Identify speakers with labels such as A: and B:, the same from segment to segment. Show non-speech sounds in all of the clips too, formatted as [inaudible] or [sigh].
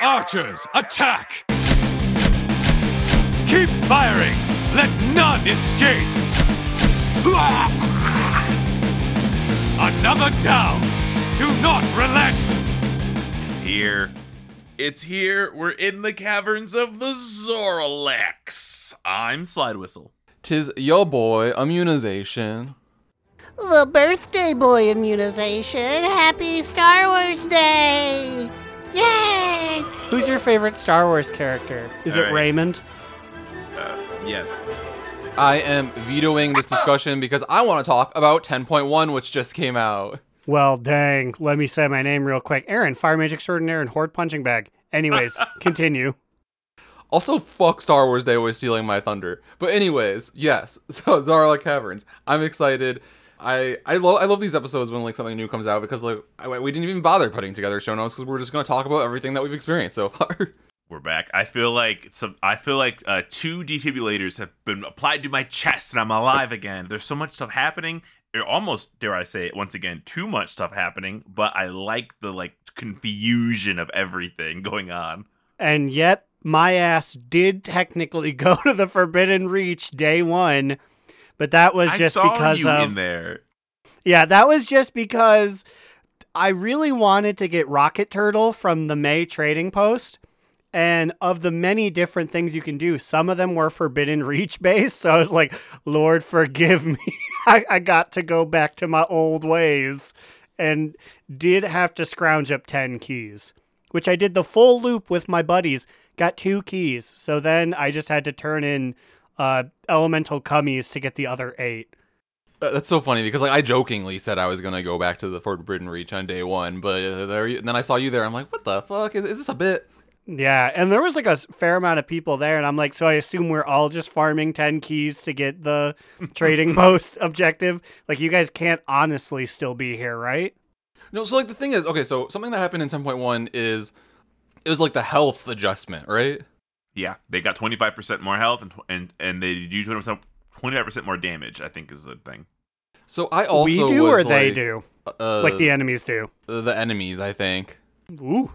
A: Archers, attack! Keep firing! Let none escape! Another down! Do not relent!
B: It's here. It's here. We're in the caverns of the Zoralex. I'm Slidewhistle.
C: Tis your boy immunization.
D: The birthday boy immunization. Happy Star Wars Day! Yay!
E: Who's your favorite Star Wars character? Is it
B: Alright.
E: Raymond?
B: Uh, yes.
C: I am vetoing this discussion because I want to talk about 10.1, which just came out.
E: Well, dang. Let me say my name real quick. Aaron, Fire Mage Extraordinaire and Horde Punching Bag. Anyways, [laughs] continue.
C: Also, fuck Star Wars Day was stealing my thunder. But anyways, yes. [laughs] So Zaralek Caverns. I'm excited. I I love I love these episodes when like something new comes out because like I, we didn't even bother putting together show notes because we're just gonna talk about everything that we've experienced so [laughs] far.
B: We're back. I feel like some. I feel like uh, two defibrillators have been applied to my chest, and I'm alive again. There's so much stuff happening. Or almost, dare I say it once again, too much stuff happening. But I like the like confusion of everything [laughs] going on.
E: And yet, my ass did technically [laughs] go to the Forbidden Reach day one, but that was
B: I
E: just
B: saw
E: because
B: you
E: of.
B: in there.
E: Yeah, that was just because I really wanted to get Rocket Turtle from the May trading post. And of the many different things you can do, some of them were forbidden reach based. So I was like, Lord, forgive me. [laughs] I, I got to go back to my old ways and did have to scrounge up 10 keys, which I did the full loop with my buddies, got two keys. So then I just had to turn in uh, elemental cummies to get the other eight.
C: That's so funny because like I jokingly said I was gonna go back to the Forbidden Reach on day one, but uh, there you, and then I saw you there. I'm like, what the fuck is, is this a bit?
E: Yeah, and there was like a fair amount of people there, and I'm like, so I assume we're all just farming 10 keys to get the [laughs] trading post objective. Like, you guys can't honestly still be here, right?
C: No, so like the thing is, okay, so something that happened in 10.1 is it was like the health adjustment, right?
B: Yeah, they got 25% more health and and and they do 25% 25% more damage. I think is the thing.
C: So I also
E: we do or
C: was,
E: they do?
C: uh,
E: like the enemies do.
C: the enemies, I think.
E: Ooh.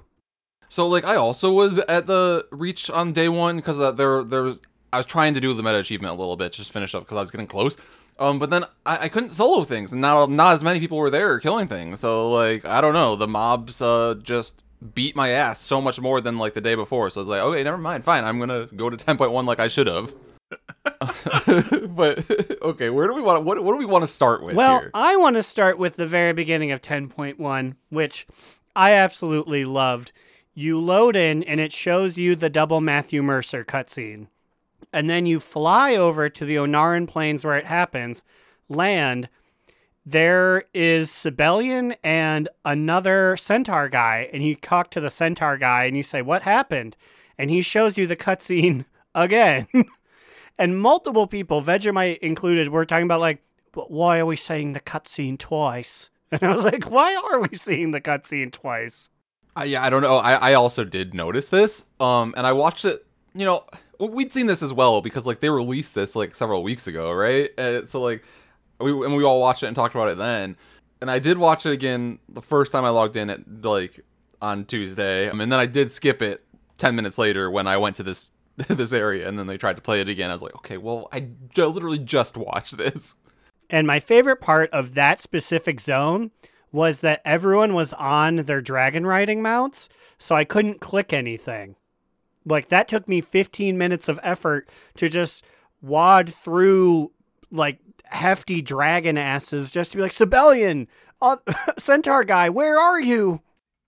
C: So like I also was at the reach on day one because there there was I was trying to do the meta achievement a little bit, just finish up because I was getting close. Um, but then I, I couldn't solo things, and not not as many people were there killing things. So like I don't know, the mobs uh just beat my ass so much more than like the day before. So I was like, okay, never mind, fine, I'm gonna go to [laughs] ten point one like I should have. [laughs] but [laughs] okay, where do we want? What what do we want to start with
E: Well,
C: here?
E: I want to start with the very beginning of 10.1, which I absolutely loved. You load in, and it shows you the double Matthew Mercer cutscene. And then you fly over to the Ohn'ahran Plains where it happens, land. There is Sabellian and another centaur guy, and you talk to the centaur guy and you say, What happened? And he shows you the cutscene [laughs] again. [laughs] and multiple people, Vegemite included, were talking about like, why are we saying the cutscene twice? [laughs] And I was like, why are we seeing the cutscene twice?
C: Yeah, I don't know. I, I also did notice this. Um, and I watched it. You know, we'd seen this as well because like they released this like several weeks ago, right? Uh, so like we and we all watched it and talked about it then. And I did watch it again the first time I logged in at like on Tuesday, and then I did skip it ten minutes later when I went to this [laughs] this area, and then they tried to play it again. I was like, okay, well, I j- literally just watched this.
E: And my favorite part of that specific zone was that everyone was on their dragon riding mounts, so I couldn't click anything. Like that took me 15 minutes of effort to just wad through like hefty dragon asses just to be like Sabellian, uh, [laughs] centaur guy, where are you?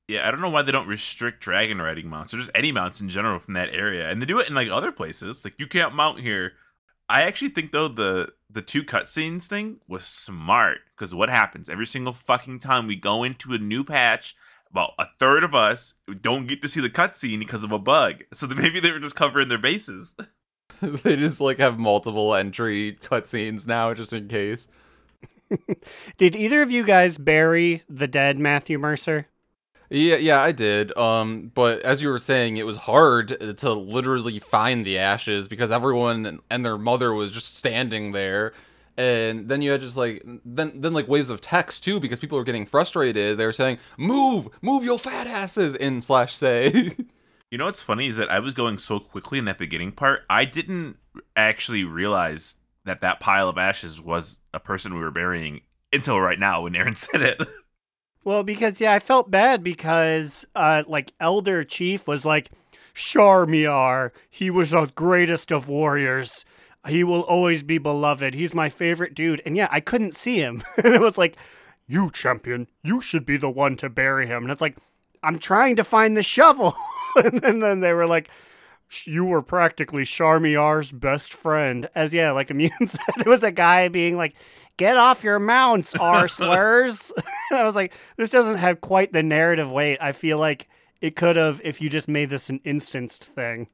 B: Yeah, I don't know why they don't restrict dragon riding mounts or just any mounts in general from that area, and they do it in like other places. Like you can't mount here. I actually think though the the two cutscenes thing was smart because what happens every single fucking time we go into a new patch, about a third of us don't get to see the cutscene because of a bug. So [laughs] maybe they were just covering their bases. [laughs]
C: they just like have multiple entry cutscenes now, just in case. [laughs]
E: Did either of you guys bury the dead Matthew Mercer?
C: Yeah, yeah, I did. Um, but as you were saying, it was hard to literally find the ashes because everyone and their mother was just standing there, And then you had just like then then like waves of text too because people were getting frustrated. They were saying, "Move, move your fat asses!" in slash say. [laughs]
B: You know what's funny is that I was going so quickly in that beginning part, I didn't actually realize that that pile of ashes was a person we were burying until right now when Aaron [laughs] said it.
E: Well, because yeah, I felt bad because uh like Elder Chief was like Sharmiar, he was the greatest of warriors. He will always be beloved. He's my favorite dude. And yeah, I couldn't see him. [laughs] and it was like, you champion, you should be the one to bury him. And it's like, I'm trying to find the shovel. [laughs] [laughs] and then they were like, you were practically Sharmiar's best friend. As yeah, like Immune [laughs] said, it was a guy being like, "Get off your mounts, R slurs." [laughs] I was like, this doesn't have quite the narrative weight. I feel like it could have if you just made this an instanced thing.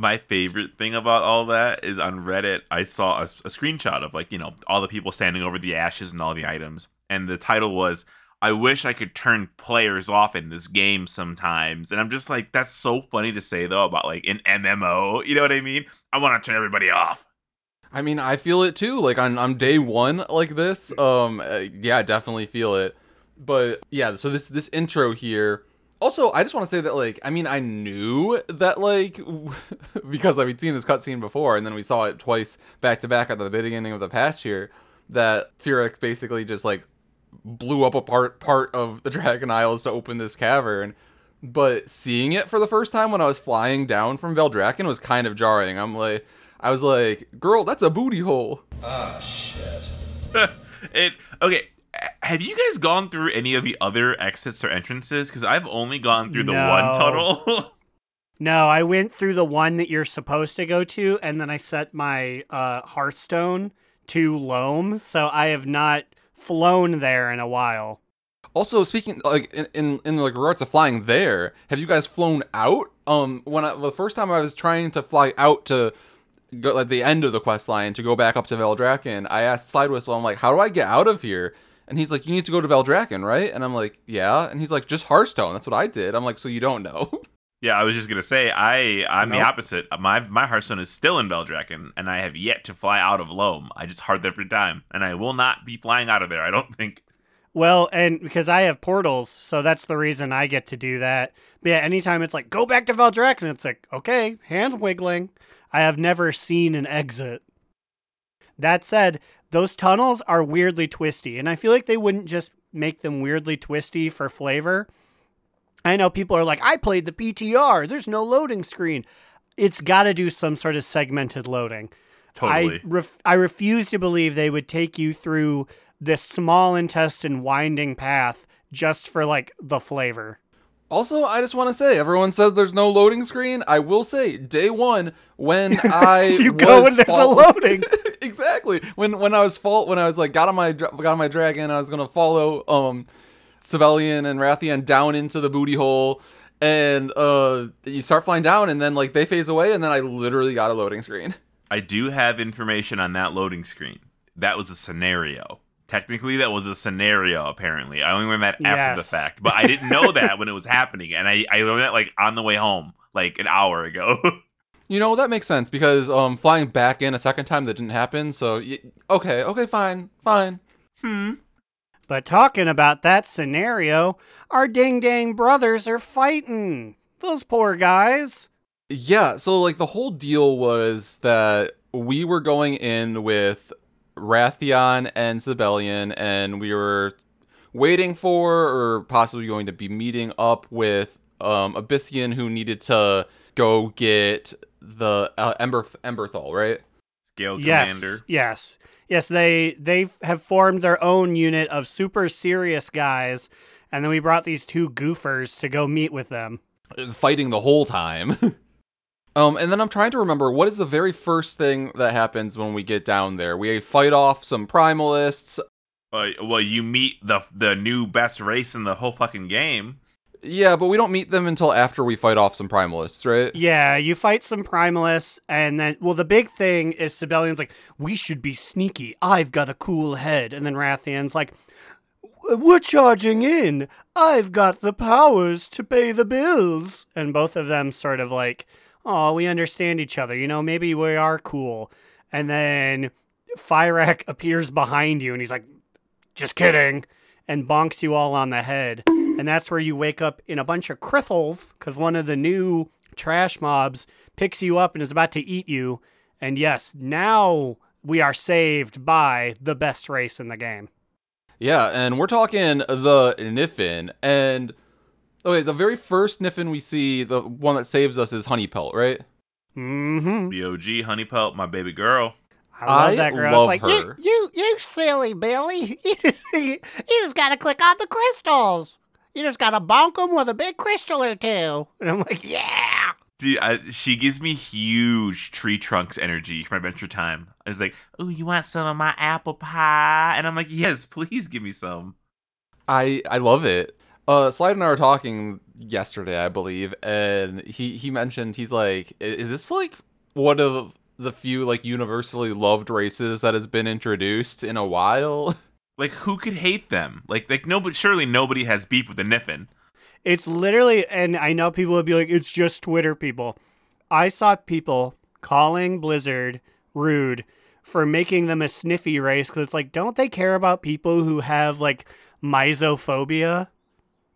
B: My favorite thing about all that is on Reddit, I saw a, a screenshot of like, you know, all the people standing over the ashes and all the items. And the title was, I wish I could turn players off in this game sometimes. And I'm just like, that's so funny to say though about like an MMO. You know what I mean? I want to turn everybody off.
C: I mean, I feel it too. Like on on day one, like this. Um, uh, yeah, I definitely feel it. But yeah, so this this intro here. Also, I just want to say that like, I mean, I knew that like [laughs] because I've seen this cutscene before, and then we saw it twice back to back at the beginning of the patch here. That Fyrakk basically just like blew up a part part of the [laughs] Dragon Isles to open this cavern. But seeing it for the first time when I was flying down from Valdrakken was kind of jarring. I'm like, I was like, girl, that's a booty hole. Ah, oh, shit. [laughs]
B: it okay. Have you guys gone through any of the other exits or entrances? Because I've only gone through the one tunnel. [laughs]
E: No, I went through the one that you're supposed to go to, and then I set my uh, Hearthstone to Loamm, so I have not flown there in a while.
C: Also, speaking like in, in in like regards to flying there, have you guys flown out? Um, when I, the first time I was trying to fly out to go like the end of the quest line to go back up to Valdrakken, I asked Slidewhistle, I'm like, how do I get out of here? And he's like, you need to go to Valdrakken, right? And I'm like, yeah. And he's like, just Hearthstone. That's what I did. I'm like, so you don't know? [laughs]
B: yeah, I was just gonna say I I'm the opposite. My my Hearthstone is still in Valdrakken, and I have yet to fly out of Loamm. I just heart every time, and I will not be flying out of there. I don't think.
E: Well, and because I have portals, so that's the reason I get to do that. But yeah, anytime it's like, go back to Valdrakken, it's like, okay, hand wiggling. I have never seen an exit. That said, those tunnels are weirdly twisty, and I feel like they wouldn't just make them weirdly twisty for flavor. I know people are like, I played the PTR, there's no loading screen. It's got to do some sort of segmented loading.
B: Totally.
E: I ref- I refuse to believe they would take you through this small intestine winding path just for like the flavor.
C: Also, I just want to say, everyone says there's no loading screen. I will say, day one, when [laughs] I
E: You go
C: was
E: and there's a loading. [laughs]
C: exactly. When when I was fault when I was like got on my got on my dragon, I was gonna follow um Sabellian and Wrathion down into the booty hole, and uh you start flying down, and then like they phase away, and then I literally got a loading screen. [laughs]
B: I do have information on that loading screen. That was a scenario. Technically, that was a scenario. Apparently, I only learned that after the fact, but I didn't know [laughs] that when it was happening, and I I learned that like on the way home, like an hour ago. [laughs]
C: You know that makes sense because um flying back in a second time that didn't happen. So y- okay, okay, fine, fine.
E: But talking about that scenario, our ding dang brothers are fighting. Those poor guys.
C: Yeah, so like the whole deal was that we were going in with Wrathion and Sabellian, and we were waiting for or possibly going to be meeting up with um Ebyssian who needed to go get the uh, Ember Emberthal, right?
B: Scale
E: yes,
B: commander.
E: yes, yes. Yes, they they have formed their own unit of super serious guys, and then we brought these two goofers to go meet with them.
C: Fighting the whole time. [laughs] um, and then I'm trying to remember what is the very first thing that happens when we get down there. We fight off some primalists.
B: Uh, well, you meet the the new best race in the whole fucking game.
C: Yeah, but we don't meet them until after we fight off some primalists, right?
E: Yeah, you fight some primalists, and then well, the big thing is Sabellian's like, we should be sneaky. I've got a cool head, and then Wrathion's like, we're charging in. I've got the powers to pay the bills, and both of them sort of like, oh, we understand each other. You know, maybe we are cool. And then Fyrakk appears behind you and he's like, just kidding, and bonks you all on the head. And that's where you wake up in a bunch of Krithulf because one of the new trash mobs picks you up and is about to eat you. And yes, now we are saved by the best race in the game.
C: Yeah, and we're talking the Niffen. And okay, the very first Niffen we see, the one that saves us is Honeypelt, right?
E: Mm-hmm.
B: BOG, Honey Pelt, my baby girl.
E: I love
C: I
E: that girl.
C: love
E: it's like,
C: her.
D: You, you, you silly Billy. [laughs] You just, you, you just gotta click on the crystals. You just gotta bonk them with a big crystal or two.
E: and I'm like,
D: Yeah.
B: Dude, I, she gives me huge tree trunks energy from Adventure Time. I was like, "Oh, you want some of my apple pie?" And I'm like, "Yes, please give me some."
C: I I love it. Uh, Slide and I were talking yesterday, I believe, and he he mentioned he's like, is this like one of the few like universally loved races that has been introduced in a while? [laughs]
B: Like, who could hate them? Like, like nobody. Surely nobody has beef with the Niffen.
E: It's literally, and I know people would be like, it's just Twitter people. I saw people calling Blizzard rude for making them a sniffy race because it's like, don't they care about people who have like misophobia?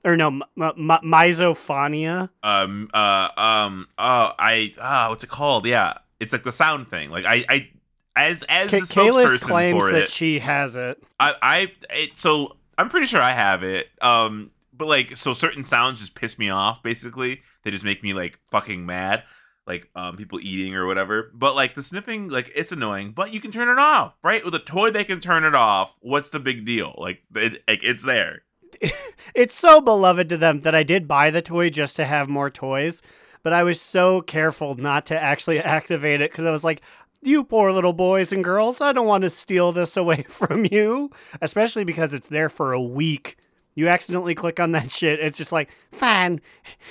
E: Or no, m- m- misophonia?
B: Um, uh, um, oh, I, ah, what's it called? Yeah, it's like the sound thing. Like, I, I, as as
E: K-
B: the spokesperson
E: claims
B: for
E: that
B: it,
E: she has it.
B: I, I, it, so I'm pretty sure I have it. Um, but like, so certain sounds just piss me off. Basically, they just make me like fucking mad. Like, um, people eating or whatever. But like the sniffing, like it's annoying. But you can turn it off, right? With a toy, they can turn it off. What's the big deal? Like, it, like it's there. [laughs]
E: It's so beloved to them that I did buy the toy just to have more toys, but I was so careful not to actually [laughs] activate it because I was like, you poor little boys and girls, I don't want to steal this away [laughs] from you, especially because it's there for a week. You accidentally click on that shit, it's just like,
D: Fine.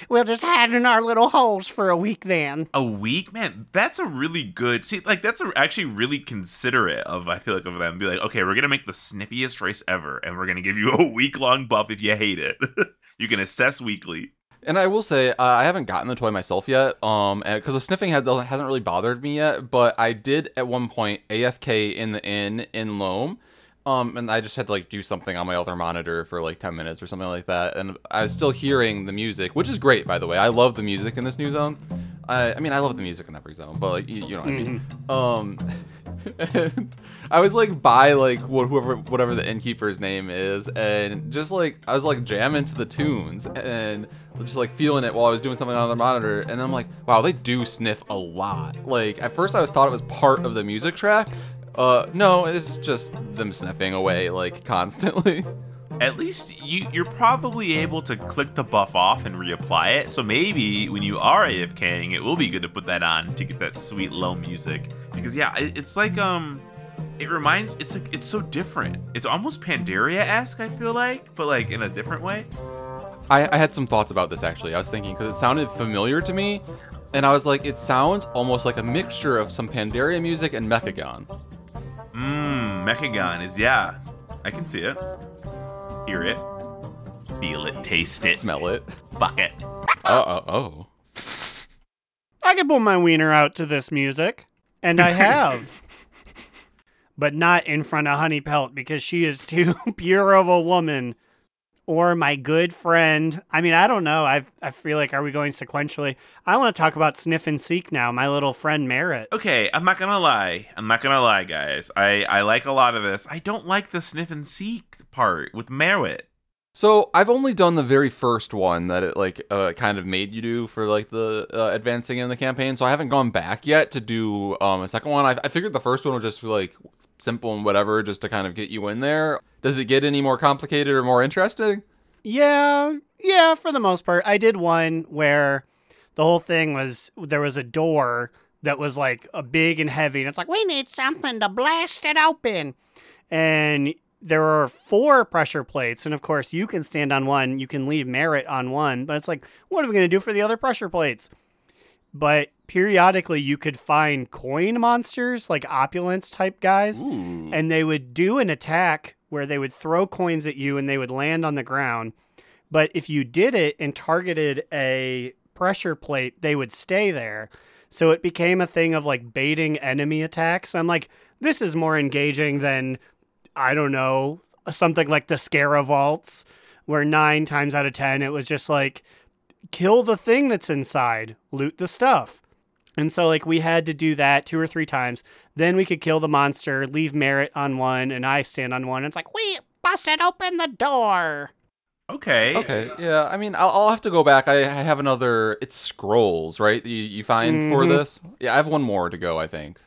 D: We'll just hide in our little holes for a week then.
B: A week, man. That's a really good. See, like that's a, actually really considerate of. I feel like of them. Be like, okay, we're gonna make the sniffiest race ever, and we're gonna give you [laughs] a week long buff if you hate it. [laughs] you can assess weekly.
C: And I will say, uh, I haven't gotten the toy myself yet, um, because the sniffing has, doesn't, hasn't really bothered me yet. But I did at one point AFK in the inn in Loamm, um, and I just had to like do something on my other monitor for like ten minutes or something like that, and I was still hearing the music, which is great, by the way. I love the music in this new zone. I, I mean, I love the music in every zone, but like, you, you know what I mean. Um, [laughs] and I was like by like wh- whoever whatever the innkeeper's name is, and just like I was like jamming to the tunes and just like feeling it while I was doing something on the monitor, and I'm like, wow, they do sniff a lot. Like at first I was thought it was part of the music track. Uh, no, it's just them sniffing away like constantly. [laughs]
B: At least you you're probably able to click the buff off and reapply it. So maybe when you are AFKing, it will be good to put that on to get that sweet low music. Because yeah, it, it's like um, it reminds it's like it's so different. It's almost Pandaria esque. I feel like, but like in a different way.
C: I, I had some thoughts about this actually. I was thinking because it sounded familiar to me, and I was like, it sounds almost like a mixture of some Pandaria music and Mechagon.
B: Mmm, Mechagon is yeah. I can see it, hear it, feel it, taste it,
C: Smell it.
B: fuck it.
C: Uh oh. Oh.
E: I could pull my wiener out to this music, and I have. [laughs] but not in front of Honey Pelt because she is too [laughs] pure of a woman. Or my good friend. I mean, I don't know. I I feel like are we going sequentially? I want to talk about Sniff and Seek now. My little friend Myrrit.
B: Okay, I'm not gonna lie. I'm not gonna lie, guys. I I like a lot of this. I don't like the sniff and seek part with Myrrit.
C: So I've only done the very first one that it like uh, kind of made you do for like the uh, advancing in the campaign. So I haven't gone back yet to do um, a second one. I, I figured the first one would just be like simple and whatever, just to kind of get you in there. Does it get any more complicated or more interesting?
E: Yeah, yeah, for the most part. I did one where the whole thing was there was a door that was like a big and heavy, and it's like,
D: We need something to blast it open.
E: and there are four pressure plates, and of course you can stand on one, you can leave Myrrit on one, but it's like, what are we gonna do for the other pressure plates? But periodically you could find coin monsters, like opulence type guys,
B: Ooh.
E: and they would do an attack where they would throw coins at you and they would land on the ground. But if you did it and targeted a pressure plate, they would stay there. So it became a thing of like baiting enemy attacks. And I'm like, this is more engaging than, I don't know, something like the Scara Vaults, where nine times out of 10, it was just like, kill the thing that's inside, loot the stuff. And so, like, we had to do that two or three times. Then we could kill the monster, leave Myrrit on one, and I stand on one. And it's like,
D: We busted open the door.
B: Okay.
C: Okay, yeah. I mean, I'll, I'll have to go back. I, I have another. It's scrolls, right? You, you find for
E: Mhm.
C: this? Yeah, I have one more to go. I think.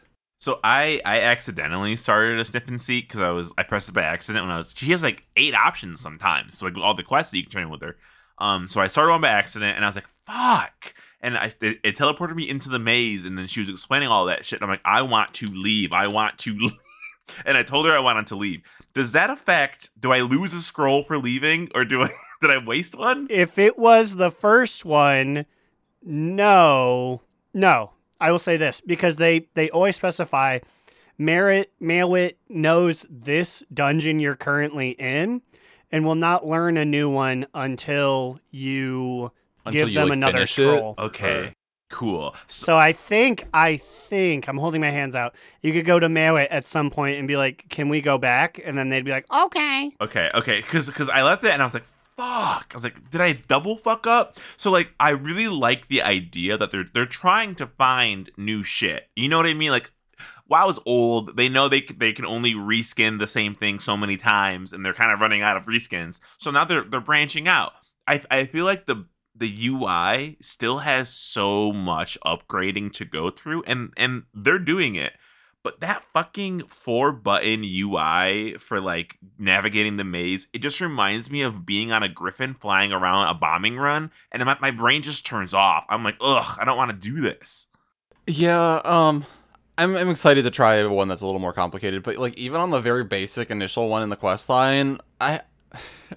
B: So I I accidentally started a sniffing seat because I was I pressed it by accident when I was she has like eight options sometimes so like all the quests that you can turn in with her. Um, so I started one by accident and I was like fuck, and I it, it teleported me into the maze and then she was explaining all that shit and I'm like I want to leave I want to [laughs] leave. And I told her I wanted to leave. Does that affect? Do I lose a scroll for leaving, or do I [laughs] did I waste one?
E: if it was the first one, no, no. I will say this because they they always specify Myrrit Malwit knows this dungeon you're currently in and will not learn a new one until you
C: Until
E: give
C: you,
E: them
C: like,
E: another
C: finish it?
E: scroll.
B: Okay, cool. So,
E: So I think I think I'm holding my hands out. You could go to Malwit at some point and be like, "Can we go back?" And then they'd be like,
D: Okay.
B: Okay, okay, because because I left it and I was like, fuck. I was like, did I double fuck up? So like, I really like the idea that they're they're trying to find new shit. You know what I mean? Like, WoW is old. They know they they can only reskin the same thing so many times, and they're kind of running out of reskins. So now they're they're branching out. I I feel like the the UI still has so much upgrading to go through, and and they're doing it. But that fucking four button UI for like navigating the maze, it just reminds me of being on a griffin flying around a bombing run, and my, my brain just turns off. I'm like, ugh, I don't want to do this.
C: Yeah, um I'm I'm excited to try one that's a little more complicated, but like even on the very basic initial one in the quest line, I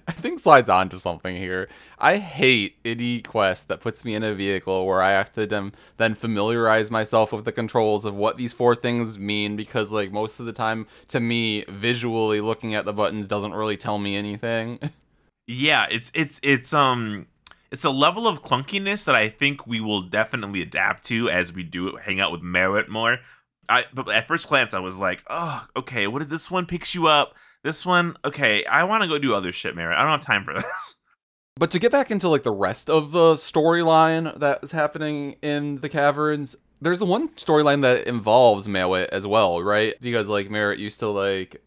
C: [laughs] I think slides on to something here. I hate any quest that puts me in a vehicle where I have to then, then familiarize myself with the controls of what these four things mean because like most of the time to me visually looking at the buttons doesn't really tell me anything. [laughs]
B: Yeah, it's it's it's um it's a level of clunkiness that I think we will definitely adapt to as we do hang out with Myrrit more. I but at first glance I was like, oh, okay, what is this one picks you up? This one, okay, I want to go do other shit, Myrrit. I don't have time for [laughs] this.
C: But to get back into like the rest of the storyline that's happening in the caverns, there's the one storyline that involves Malwit as well, right? Because like Myrrit used to like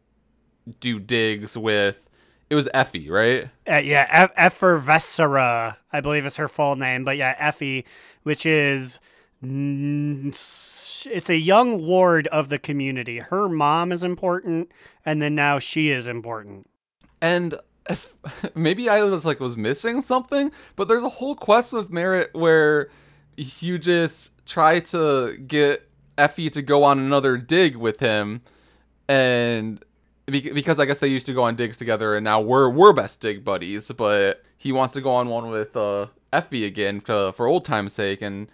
C: do digs with it was Effie, right?
E: Uh, yeah, Eff- Effervescera, I believe is her full name, but yeah, Effie, which is s- it's a young ward of the community. Her mom is important, and then now she is important.
C: And as [laughs] maybe I was like was missing something, but there's a whole quest with Myrrit where you just try to get Effie to go on another dig with him, and because I guess they used to go on digs together, and now we're we're best dig buddies. But he wants to go on one with uh, Effie again to, for old time's sake, and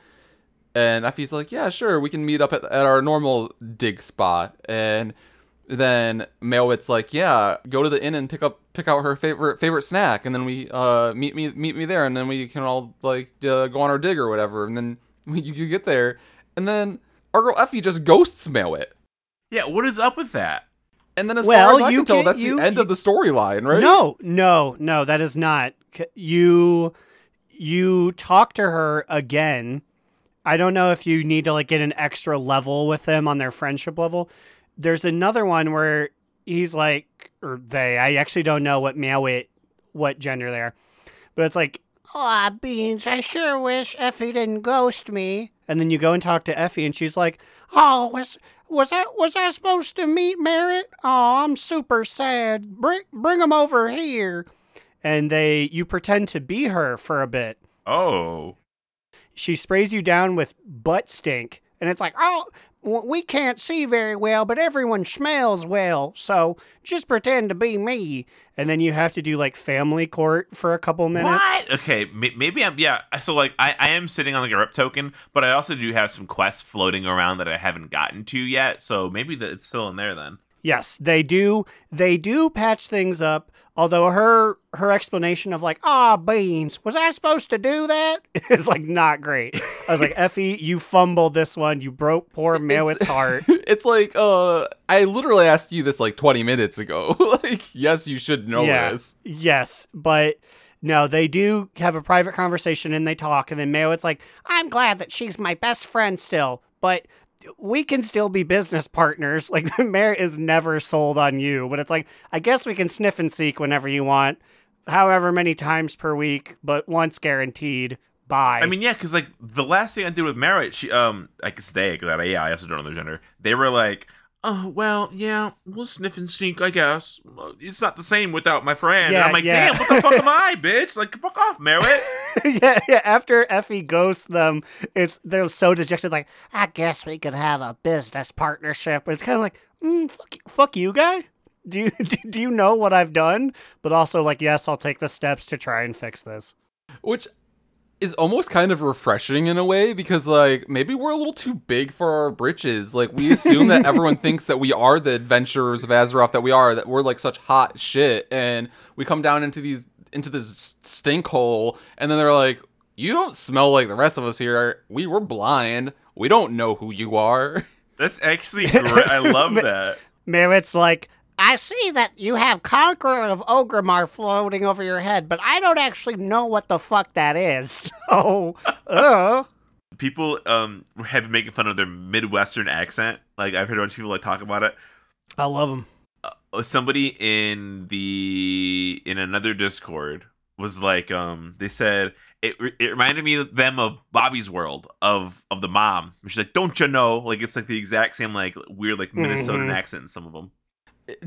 C: and Effie's like, yeah, sure, we can meet up at, at our normal dig spot, and then Malwit's like, yeah, go to the inn and pick up pick out her favorite favorite snack, and then we uh meet me meet me there, and then we can all like uh, go on our dig or whatever, and then we, [laughs] you, you get there, and then our girl Effie just ghosts Malwit.
B: yeah, what is up with that?
C: And then, as
E: Well,
C: far as I
E: you
C: can tell,
E: can-
C: that's
E: you-
C: the end of the storyline, right?
E: No, no, no, that is not. You you talk to her again. I don't know if you need to like get an extra level with them on their friendship level. There's another one where he's like, or they. I actually don't know what Malwit, what gender they are, but it's like,
D: Aw, Beans, I sure wish Effie didn't ghost me.
E: and then you go and talk to Effie, and she's like,
D: Oh, was was I was I supposed to meet Myrrit? Oh, I'm super sad. Bring bring him over here.
E: and they you pretend to be her for a bit.
B: Oh,
E: She sprays you down with butt stink, and it's like,
D: Oh, we can't see very well, but everyone smells well. So just pretend to be me.
E: and then you have to do like family court for a couple minutes.
B: what? Okay, maybe I'm yeah. So like, I I am sitting on like a rep token, but I also do have some quests floating around that I haven't gotten to yet. So maybe that it's still in there then.
E: Yes, they do. They do patch things up. Although her her explanation of like, ah, beans, was I supposed to do that? [laughs] Is like not great. I was like, [laughs] Effie, you fumbled this one. You broke poor Mewit's [laughs] heart.
C: It's like, uh, I literally asked you this like 20 minutes ago. like, yes, you should know
E: yeah.
C: this.
E: Yes, but no, they do have a private conversation and they talk, and then Mewit's like, I'm glad that she's my best friend still, but we can still be business partners. [laughs] Like Mare is never sold on you, but it's like I guess we can sniff and seek whenever you want, however many times per week, but once guaranteed. Bye.
B: I mean, yeah, because like the last thing I did with Myrrit, she um, I guess they, because yeah, I also don't know their gender. They were like, oh well, yeah, we'll sniff and sneak, I guess. It's not the same without my friend.
E: Yeah,
B: and I'm like,
E: yeah.
B: damn, what the fuck am I, [laughs] bitch? Like, fuck off, Myrrit. [laughs]
E: yeah, yeah. After Effie ghosts them, it's they're so dejected. Like,
D: I guess we could have a business partnership.
E: but it's kind of like, mm, fuck, you- fuck you, guy. Do you [laughs] do you know what I've done? But also, like, yes, I'll take the steps to try and fix this.
C: Which is almost kind of refreshing in a way because like maybe we're a little too big for our britches. Like we assume that [laughs] everyone thinks that we are the adventurers of Azeroth that we are, that we're like such hot shit and we come down into these into this stink hole and then they're like, You don't smell like the rest of us here. We were blind. We don't know who you are.
B: That's actually [laughs] great. I love that.
E: Myrrit's like,
D: I see that you have Conqueror of Orgrimmar floating over your head, but I don't actually know what the fuck that is. [laughs]
E: oh, uh.
B: People um have been making fun of their Midwestern accent. Like I've heard a bunch of people like talk about it.
E: I love them.
B: Uh, somebody in the in another discord was like um they said it it reminded me of them of Bobby's World of of the mom. She's like, "Don't you know?" Like it's like the exact same like weird like Minnesotan
E: Mhm.
B: accent in some of them.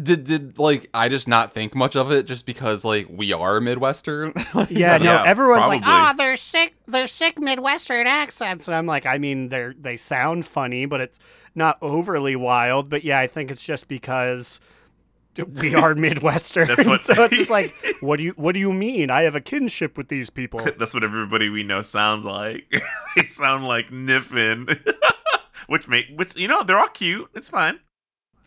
C: Did did like I just not think much of it just because like we are Midwestern? [laughs] Like,
E: Yeah, no,
B: Yeah,
E: everyone's like,
B: probably.
E: ah,
D: Ah, they're sick. They're sick Midwestern accents.
E: and I'm like, I mean, they're they sound funny, but it's not overly wild. But yeah, I think it's just because we are [laughs] Midwestern.
B: That's what- [laughs]
E: so it's just like, what do you what do you mean? I have a kinship with these people.
B: That's what everybody we know sounds like. they sound like Niffen. which make which you know, they're all cute. It's fine.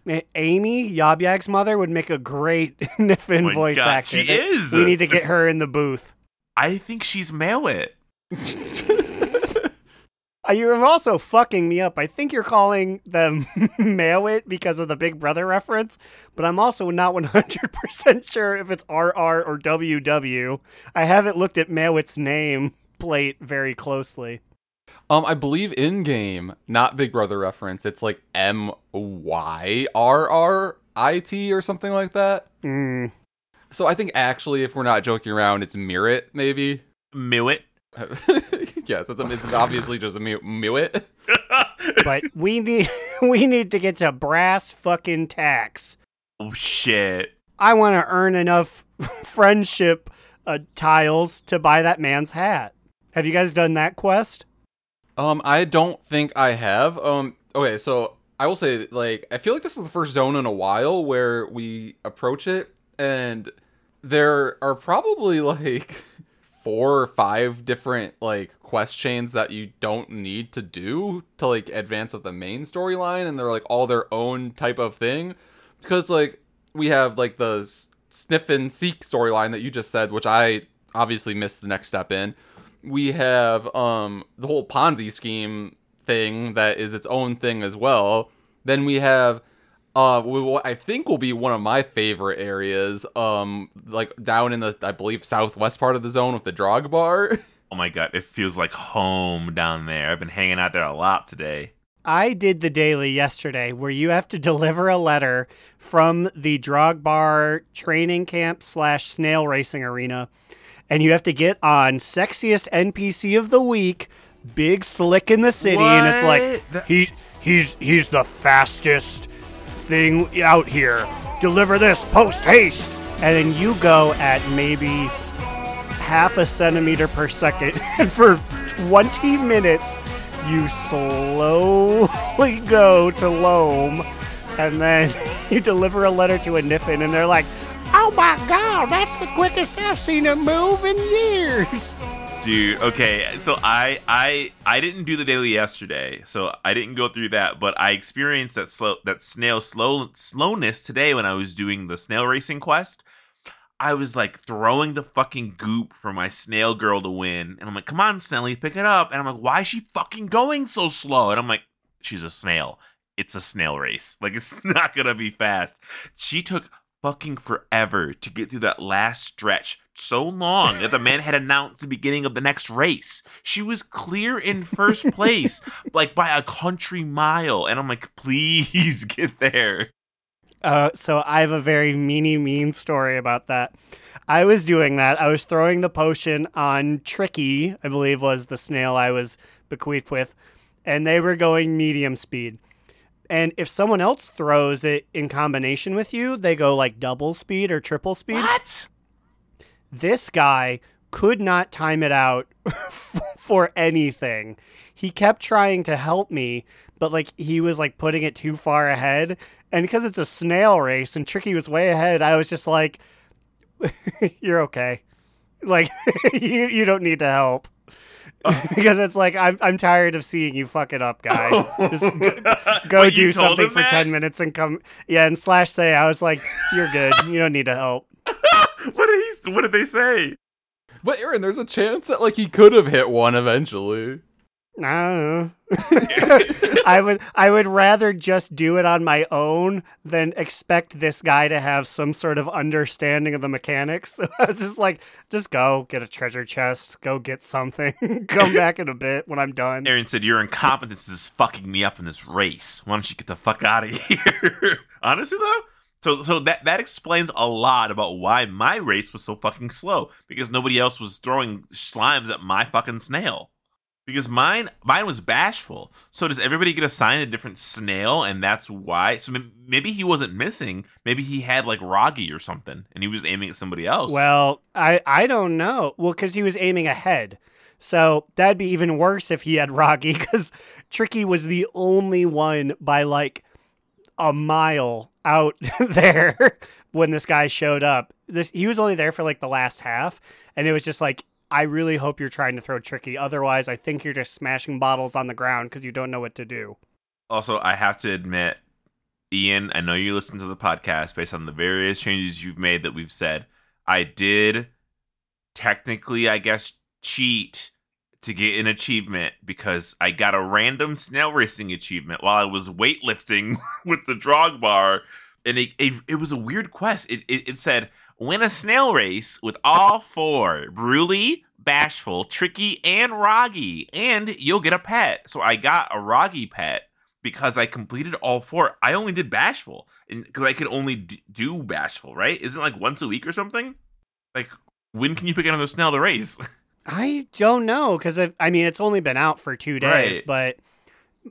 E: A- Amy Yabyag's mother would make a great [laughs] Niffen
B: oh
E: voice
B: God,
E: actor.
B: she is.
E: We need to get her in the booth.
B: I think she's Mewit. [laughs]
E: Uh, You're also fucking me up. I think you're calling them [laughs] Mewit because of the Big Brother reference, but I'm also not 100% sure if it's RR or WW. I haven't looked at Mewit's name plate very closely.
C: Um, I believe in game, not Big Brother reference. It's like M Y R R I T or something like that.
E: Mm.
C: So I think actually, if we're not joking around, it's Mirit maybe.
B: Mewit. [laughs]
C: yes, it's, it's obviously just a Mew- Mewit. [laughs]
E: But we need [laughs] we need to get to brass fucking tacks.
B: oh shit.
E: I want to earn enough friendship uh, tiles to buy that man's hat. Have you guys done that quest?
C: Um, I don't think I have. Um, okay, so I will say, like, I feel like this is the first zone in a while where we approach it, and there are probably [laughs] like four or five different like quest chains that you don't need to do to like advance with the main storyline, and they're like all their own type of thing. Because like we have like the sniff and seek storyline that you just said, which I obviously missed the next step in we have um the whole Ponzi scheme thing that is its own thing as well. Then we have uh what I think will be one of my favorite areas um like down in the I believe southwest part of the zone with the Drogbar. [laughs]
B: Oh my god, it feels like home down there. I've been hanging out there a lot today.
E: I did the daily yesterday where you have to [laughs] deliver a letter from the Drogbar training camp slash snail racing arena, and you have to get on sexiest NPC of the week, Big Slick in the city, and it's like
B: What? That-
E: he he's he's the fastest thing out here. Deliver this post haste, and then you go at maybe half a centimeter per second, [laughs] and for 20 minutes you slowly go to Loamm, and then [laughs] you deliver a letter to a Niffen, and they're like,
D: Oh my god, that's the quickest I've seen it move in years.
B: Dude, okay. So I I I didn't do the daily yesterday, so I didn't go through that. But I experienced that slow that snail slow slowness today when I was doing the snail racing quest. I was like throwing the fucking goop for my snail girl to win, and I'm like, "Come on, Snelly, pick it up." And I'm like, "Why is she fucking going so slow?" And I'm like, "She's a snail. It's a snail race. Like it's [laughs] not gonna be fast." She took fucking forever to get through that last stretch. So long that the man had announced the beginning of the next race. She was clear in first place, [laughs] like by a country mile. And I'm like, please [laughs] get there.
E: Uh, so I have a very meany mean story about that. I was doing that. I was throwing the potion on Tricky, I believe was the snail I was bequeathed with, and they were going medium speed. And if someone else throws it in combination with you, they go like double speed or triple speed.
B: What?
E: This guy could not time it out [laughs] for anything. He kept trying to help me, but like he was like putting it too far ahead. And because it's a snail race and Tricky was way ahead, I was just like, [laughs] "You're okay. Like [laughs] you you don't need to help." [laughs] because it's like I'm I'm tired of seeing you fuck it up, guy. [laughs] Just go, go
B: Wait,
E: do something for
B: that?
E: ten minutes and come. Yeah, and slash say I was like, "You're good. You don't need to help." [laughs]
B: What did he? What did they say?
C: But Aaron, there's a chance that like he could have hit one eventually.
E: I. [laughs] I would I would rather just do it on my own than expect this guy to have some sort of understanding of the mechanics. So [laughs] I was just like, just go get a treasure chest, go get something, [laughs] come back in a bit when I'm done.
B: Aaron said, "Your incompetence is fucking me up in this race. Why don't you get the fuck out of here?" Honestly, though, so so that that explains a lot about why my race was so fucking slow because nobody else was throwing slimes at my fucking snail. Because mine mine was bashful. So does everybody get assigned a different snail, and that's why? So maybe he wasn't missing. Maybe he had like Roggy or something, and he was aiming at somebody else.
E: Well, I I don't know. Well, because he was aiming ahead. So that'd be even worse if he had Rocky, because [laughs] Tricky was the only one by like a mile out [laughs] there when this guy showed up. This he was only there for like the last half, and it was just like, I really hope you're trying to throw Tricky. Otherwise, I think you're just smashing bottles on the ground because you don't know what to do.
B: Also, I have to admit, Ian, I know you listen to the podcast based on the various changes you've made that we've said. I did technically, I guess, cheat to get an achievement because I got a random snail racing achievement while I was weightlifting [laughs] with the Drogbar. And it, it, it was a weird quest. It, it, it said, win a snail race with all four Bruley, Bashful, Tricky, and Roggy, and you'll get a pet. So I got a Roggy pet because I completed all four. I only did Bashful because I could only d- do Bashful, right? Isn't it like once a week or something? Like, when can you pick another snail to race? [laughs]
E: I don't know because I mean it's only been out for two days,
B: Right.
E: but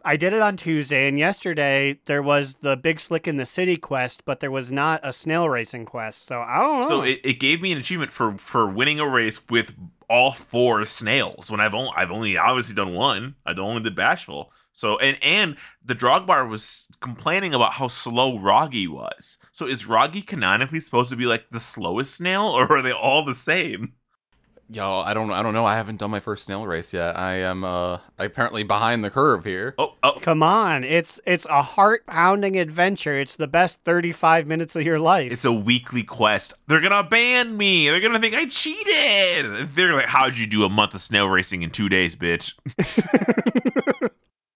E: I did it on Tuesday, and yesterday there was the Big Slick in the City quest, but there was not a snail racing quest. So I don't know.
B: So it, it gave me an achievement for for winning a race with all four snails when I've only I've only obviously done one. I only did bashful. So and and the Drogbar was complaining about how slow Roggy was. So is Roggy canonically supposed to be like the slowest snail, or are they all the same?
C: Yo, I don't I don't know. I haven't done my first snail race yet. I am uh apparently behind the curve here.
B: Oh oh
E: Come on, it's it's a heart pounding adventure. It's the best thirty five minutes of your life.
B: It's a weekly quest. They're gonna ban me. They're gonna think I cheated. They're like, "How'd you do a month of snail racing in two days, bitch?" [laughs]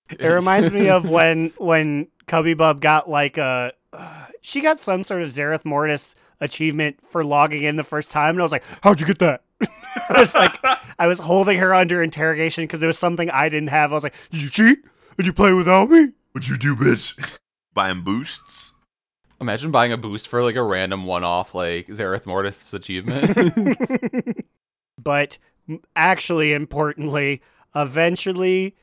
B: [laughs]
E: It reminds me of when when Cubby Bub got like a uh, she got some sort of Zereth Mortis achievement for logging in the first time, and I was like, "How'd you get that?" [laughs] I was like, I was holding her under interrogation because there was something I didn't have. I was like, "Did you cheat? Did you play without me?"
B: What'd you do, bitch? [laughs] Buying boosts.
C: Imagine buying a boost for like a random one-off like Zereth Mortis achievement. [laughs]
E: but actually importantly eventually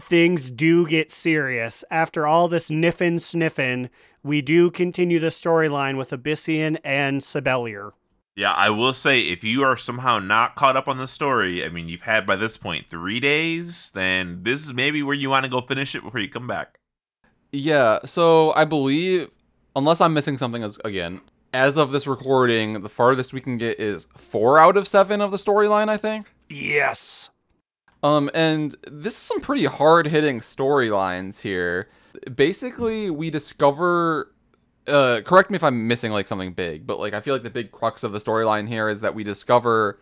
E: things do get serious after all this niffin sniffin we do continue the storyline with ebyssian and sibelier
B: Yeah, I will say if you are somehow not caught up on the story, I mean, you've had by this point three days, then this is maybe where you want to go finish it before you come back.
C: yeah, so I believe unless I'm missing something as again, as of this recording, the farthest we can get is 4 out of 7 of the storyline, I think.
E: Yes.
C: Um, and this is some pretty hard hitting storylines here. Basically, we discover. Uh, correct me if I'm missing like something big, but like I feel like the big crux of the storyline here is that we discover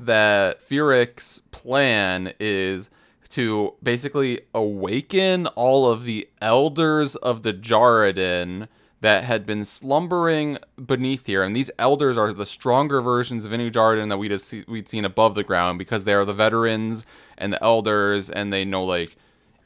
C: that Fyrakk's plan is to basically awaken all of the elders of the Djaradin that had been slumbering beneath here. And these elders are the stronger versions of any Djaradin that we'd, see- we'd seen above the ground because they are the veterans and the elders and they know like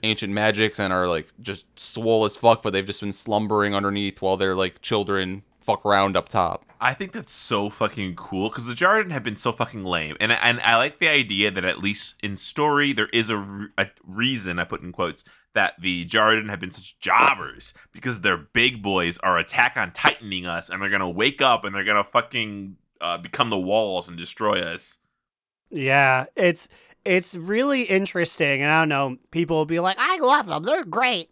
C: ancient magics and are like just swole as fuck, but they've just been slumbering underneath while they're like children fuck around up top.
B: I think that's so fucking cool because the Djaradin have been so fucking lame, and and I like the idea that at least in story there is a, a reason I put in quotes that the Djaradin have been such jobbers because their big boys are attack on tightening us, and they're gonna wake up and they're gonna fucking uh, become the walls and destroy us.
E: Yeah, it's it's really interesting, and I don't know. People will be like,
D: I love them. They're great.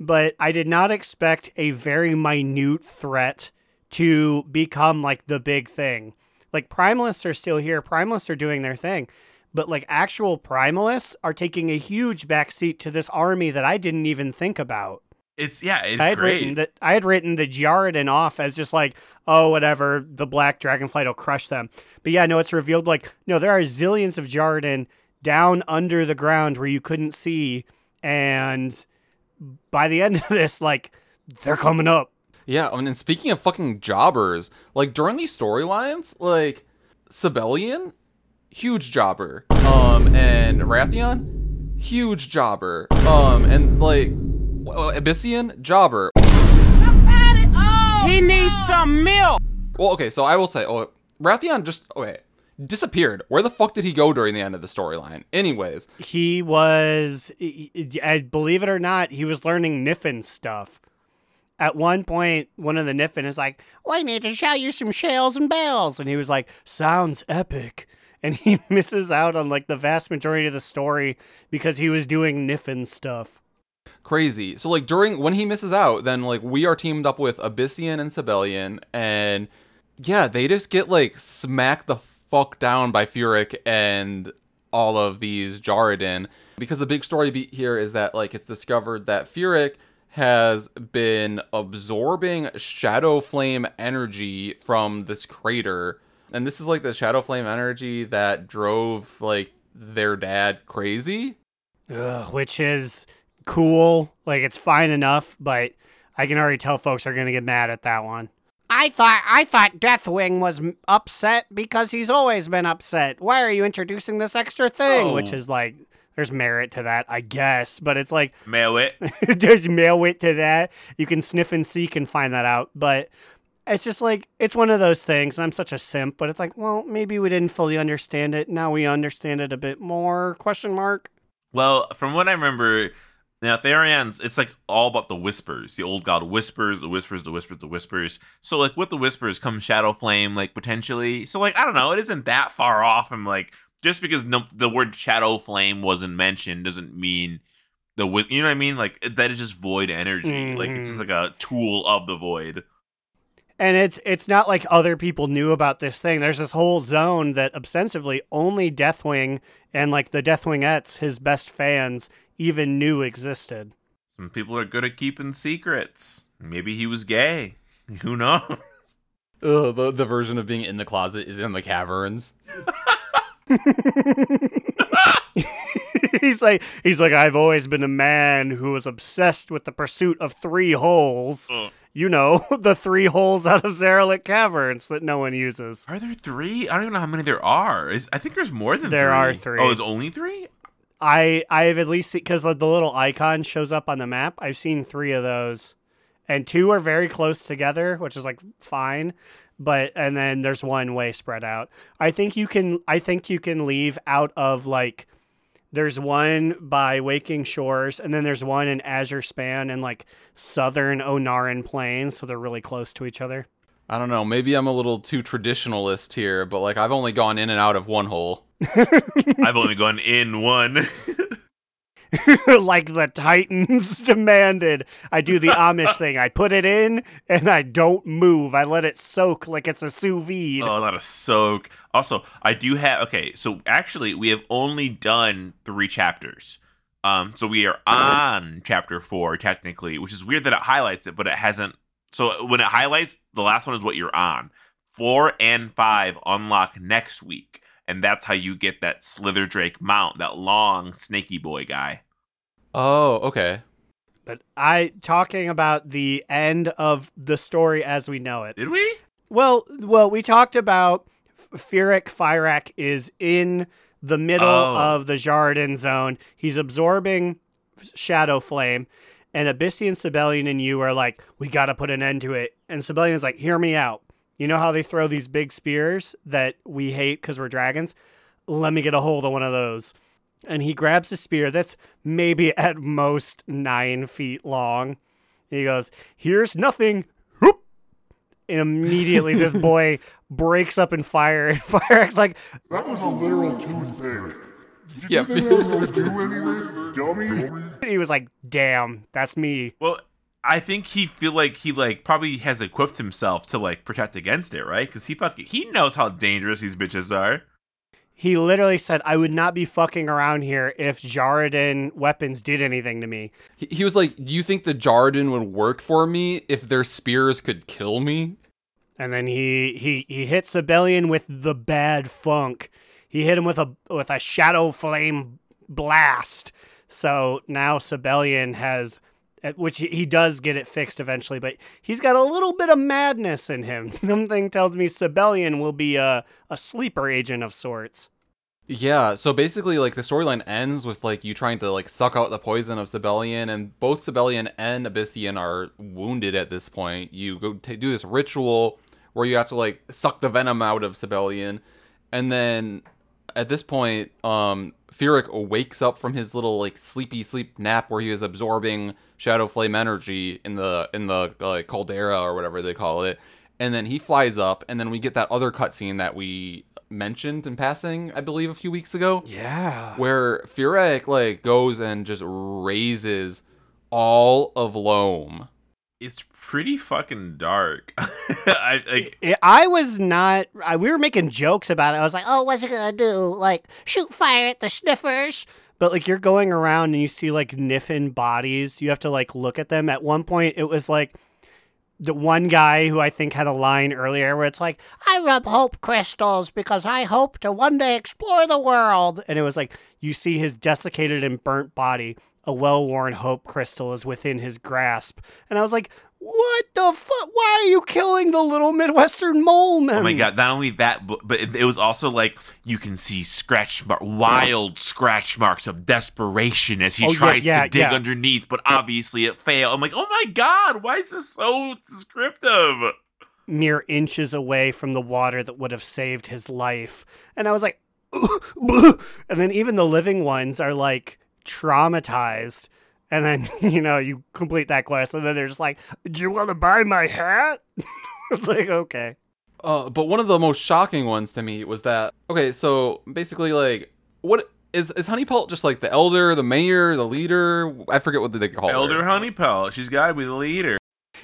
E: but I did not expect a very minute threat to become like the big thing. Like primalists are still here. Primalists are doing their thing. But like actual primalists are taking a huge backseat to this army that I didn't even think about.
B: It's yeah, it's
E: I had
B: great.
E: written that I had written the Djaradin off as just like, oh whatever, the black dragonflight will crush them. But yeah, no, it's revealed like no, there are zillions of Djaradin down under the ground where you couldn't see, and by the end [laughs] of this, like they're coming up.
C: Yeah, I mean, and speaking of fucking jobbers, like during these storylines, like Sabellian, huge jobber. Um, and Wrathion, huge jobber. Um, and like Ebyssian, jobber.
F: He needs some milk.
C: Well, okay, so I will say, oh, Wrathion just okay disappeared. Where the fuck did he go during the end of the storyline? Anyways,
E: He was, I believe it or not, he was learning Niffen stuff. At one point, one of the Niffen is like,
D: We need to show you some shells and bells.
E: and he was like, "Sounds epic," and he [laughs] misses out on like the vast majority of the story because he was doing Niffen stuff.
C: crazy. So like during when he misses out, then like we are teamed up with Ebyssian and Sabellian, and yeah, they just get like smacked the fuck down by Fyrakk and all of these Djaradin. Because the big story beat here is that like it's discovered that Fyrakk has been absorbing shadow flame energy from this crater. And this is like the shadow flame energy that drove like their dad crazy.
E: Ugh, which is cool. Like it's fine enough, but I can already tell folks are gonna get mad at that one.
D: I thought I thought Deathwing was upset because he's always been upset. Why are you introducing this extra thing?
B: Oh.
E: Which is like, there's merit to that, I guess. But it's like, [laughs]
B: Mail it. [laughs]
E: there's male wit to that. You can sniff and seek and find that out. But it's just like it's one of those things. And I'm such a simp, but it's like, well, maybe we didn't fully understand it. Now we understand it a bit more? Question mark.
B: Well, from what I remember, Neltharion's it's like all about the whispers. The old god whispers, the whispers, the whispers, the whispers. So like with the whispers comes Shadow Flame, like potentially. So like I don't know, it isn't that far off. I'm like just because no, the word Shadow Flame wasn't mentioned doesn't mean the you know what I mean? Like that is just void energy. Like it's just mm-hmm. like a tool of the void.
E: And it's it's not like other people knew about this thing. There's this whole zone that ostensibly only Deathwing and like the Deathwingettes, his best fans, even knew existed.
B: Some people are good at keeping secrets. Maybe he was gay. [laughs] Who knows?
C: Ugh, the, the version of being in the closet is in the caverns. [laughs]
E: he's like he's like I've always been a man who was obsessed with the pursuit of three holes.
B: Uh.
E: You know, [laughs] the three holes out of Zaralek Caverns that no one uses.
B: Are there three? I don't even know how many there are. Is I think there's more than
E: There
B: three.
E: are three.
B: Oh, it's only three?
E: I I've at least because the little icon shows up on the map. I've seen three of those, and two are very close together, which is like fine. But and then there's one way spread out. I think you can. I think you can leave out of like. There's one by Waking Shores, and then there's one in Azure Span and like southern Ohn'ahran Plains, so they're really close to each other.
C: I don't know, maybe I'm a little too traditionalist here, but like I've only gone in and out of one hole. [laughs]
B: I've only gone in one. [laughs] [laughs]
E: like the Titans [laughs] demanded. I do the Amish thing. I put it in and I don't move. I let it soak like it's a sous vide.
B: Oh, not a soak. Also, I do have okay. So actually, we have only done three chapters. Um, so we are on chapter four technically, which is weird that it highlights it, but it hasn't. So when it highlights, the last one is what you're on. Four and five unlock next week, and that's how you get that Slither Drake mount, that long snaky boy guy.
C: Oh, okay.
E: But I talking about the end of the story as we know it.
B: Did we?
E: Well, well, we talked about Fyrakk Fyrakk is in the middle
B: Oh.
E: of the Djaradin zone. He's absorbing Shadow Flame, and Ebyssian, Sabellian, and you are like, we got to put an end to it. And Sabellian's like, hear me out. You know how they throw these big spears that we hate because we're dragons? Let me get a hold of one of those. And he grabs a spear that's maybe [laughs] at most nine feet long. He goes, Here's nothing. Whoop. And immediately this [laughs] boy breaks up in fire. And [laughs] Fyrakk's like,
F: That was a literal toothpick. Did you
C: Yep.
F: think that was gonna do anything, dummy?
E: he was like, damn, that's me.
B: Well, I think he feel like he like probably has equipped himself to like protect against it, right? Because he fucking he knows how dangerous these bitches are.
E: He literally said, I would not be fucking around here if Djaradin weapons did anything to me.
C: He, he was like, "Do you think the Djaradin would work for me if their spears could kill me?"
E: And then he he he hit Sabellian with the bad funk. He hit him with a with a shadow flame blast. So now Sabellian has at which he, does get it fixed eventually, but he's got a little bit of madness in him. [laughs] Something tells me Sabellian will be a, a sleeper agent of sorts.
C: Yeah, so basically, like the storyline ends with like you trying to like suck out the poison of Sabellian, and both Sabellian and Ebyssian are wounded at this point. You go to do this ritual where you have to like suck the venom out of Sabellian, and then at this point, um, Fyrakk wakes up from his little like sleepy sleep nap where he was absorbing Shadow Flame energy in the in the like caldera or whatever they call it, and then he flies up, and then we get that other cutscene that we mentioned in passing, I believe, a few weeks ago,
E: Yeah.
C: where Fyrakk like goes and just raises all of Loamm.
B: It's pretty fucking dark. [laughs] I like
E: I- was not. I, we were making jokes about it. I was like,
D: Oh, what's it gonna do? Like shoot fire at the sniffers?
E: but like you're going around and you see like Niffen bodies. You have to like look at them. At one point, it was like the one guy who I think had a line earlier where it's like,
D: I rub hope crystals because I hope to one day explore the world.
E: and it was like you see his desiccated and burnt body. A well-worn hope crystal is within his grasp, and I was like, "What the fuck? Why are you killing the little Midwestern mole man?"
B: oh my god! Not only that, but, but it, it was also like you can see scratch mark, wild scratch marks of desperation as he
E: Oh, yeah,
B: tries
E: yeah,
B: to dig
E: yeah.
B: underneath, but obviously it failed. I'm like, oh my god! Why is this so descriptive?
E: mere inches away from the water that would have saved his life. And I was like, [laughs] [laughs] and then even the living ones are like traumatized. And then, [laughs] you know, you complete that quest, and then they're just like, Do you want to buy my hat? [laughs] it's like, okay.
C: Uh, but one of the most shocking ones to me was that okay, so basically like what is is Honeypelt just like the elder, the mayor, the leader? I forget what they call
B: Elder
C: her.
B: Honeypelt, she's got to be the leader.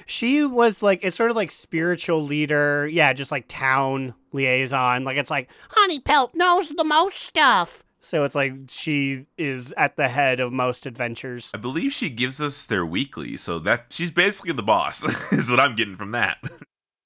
E: She was like, it's sort of like spiritual leader. Yeah, just like town liaison. Like, it's like,
D: Honey Pelt knows the most stuff.
E: So it's like she is at the head of most adventures.
B: I believe she gives us their weekly, so that she's basically the boss. [laughs] is what I'm getting from that.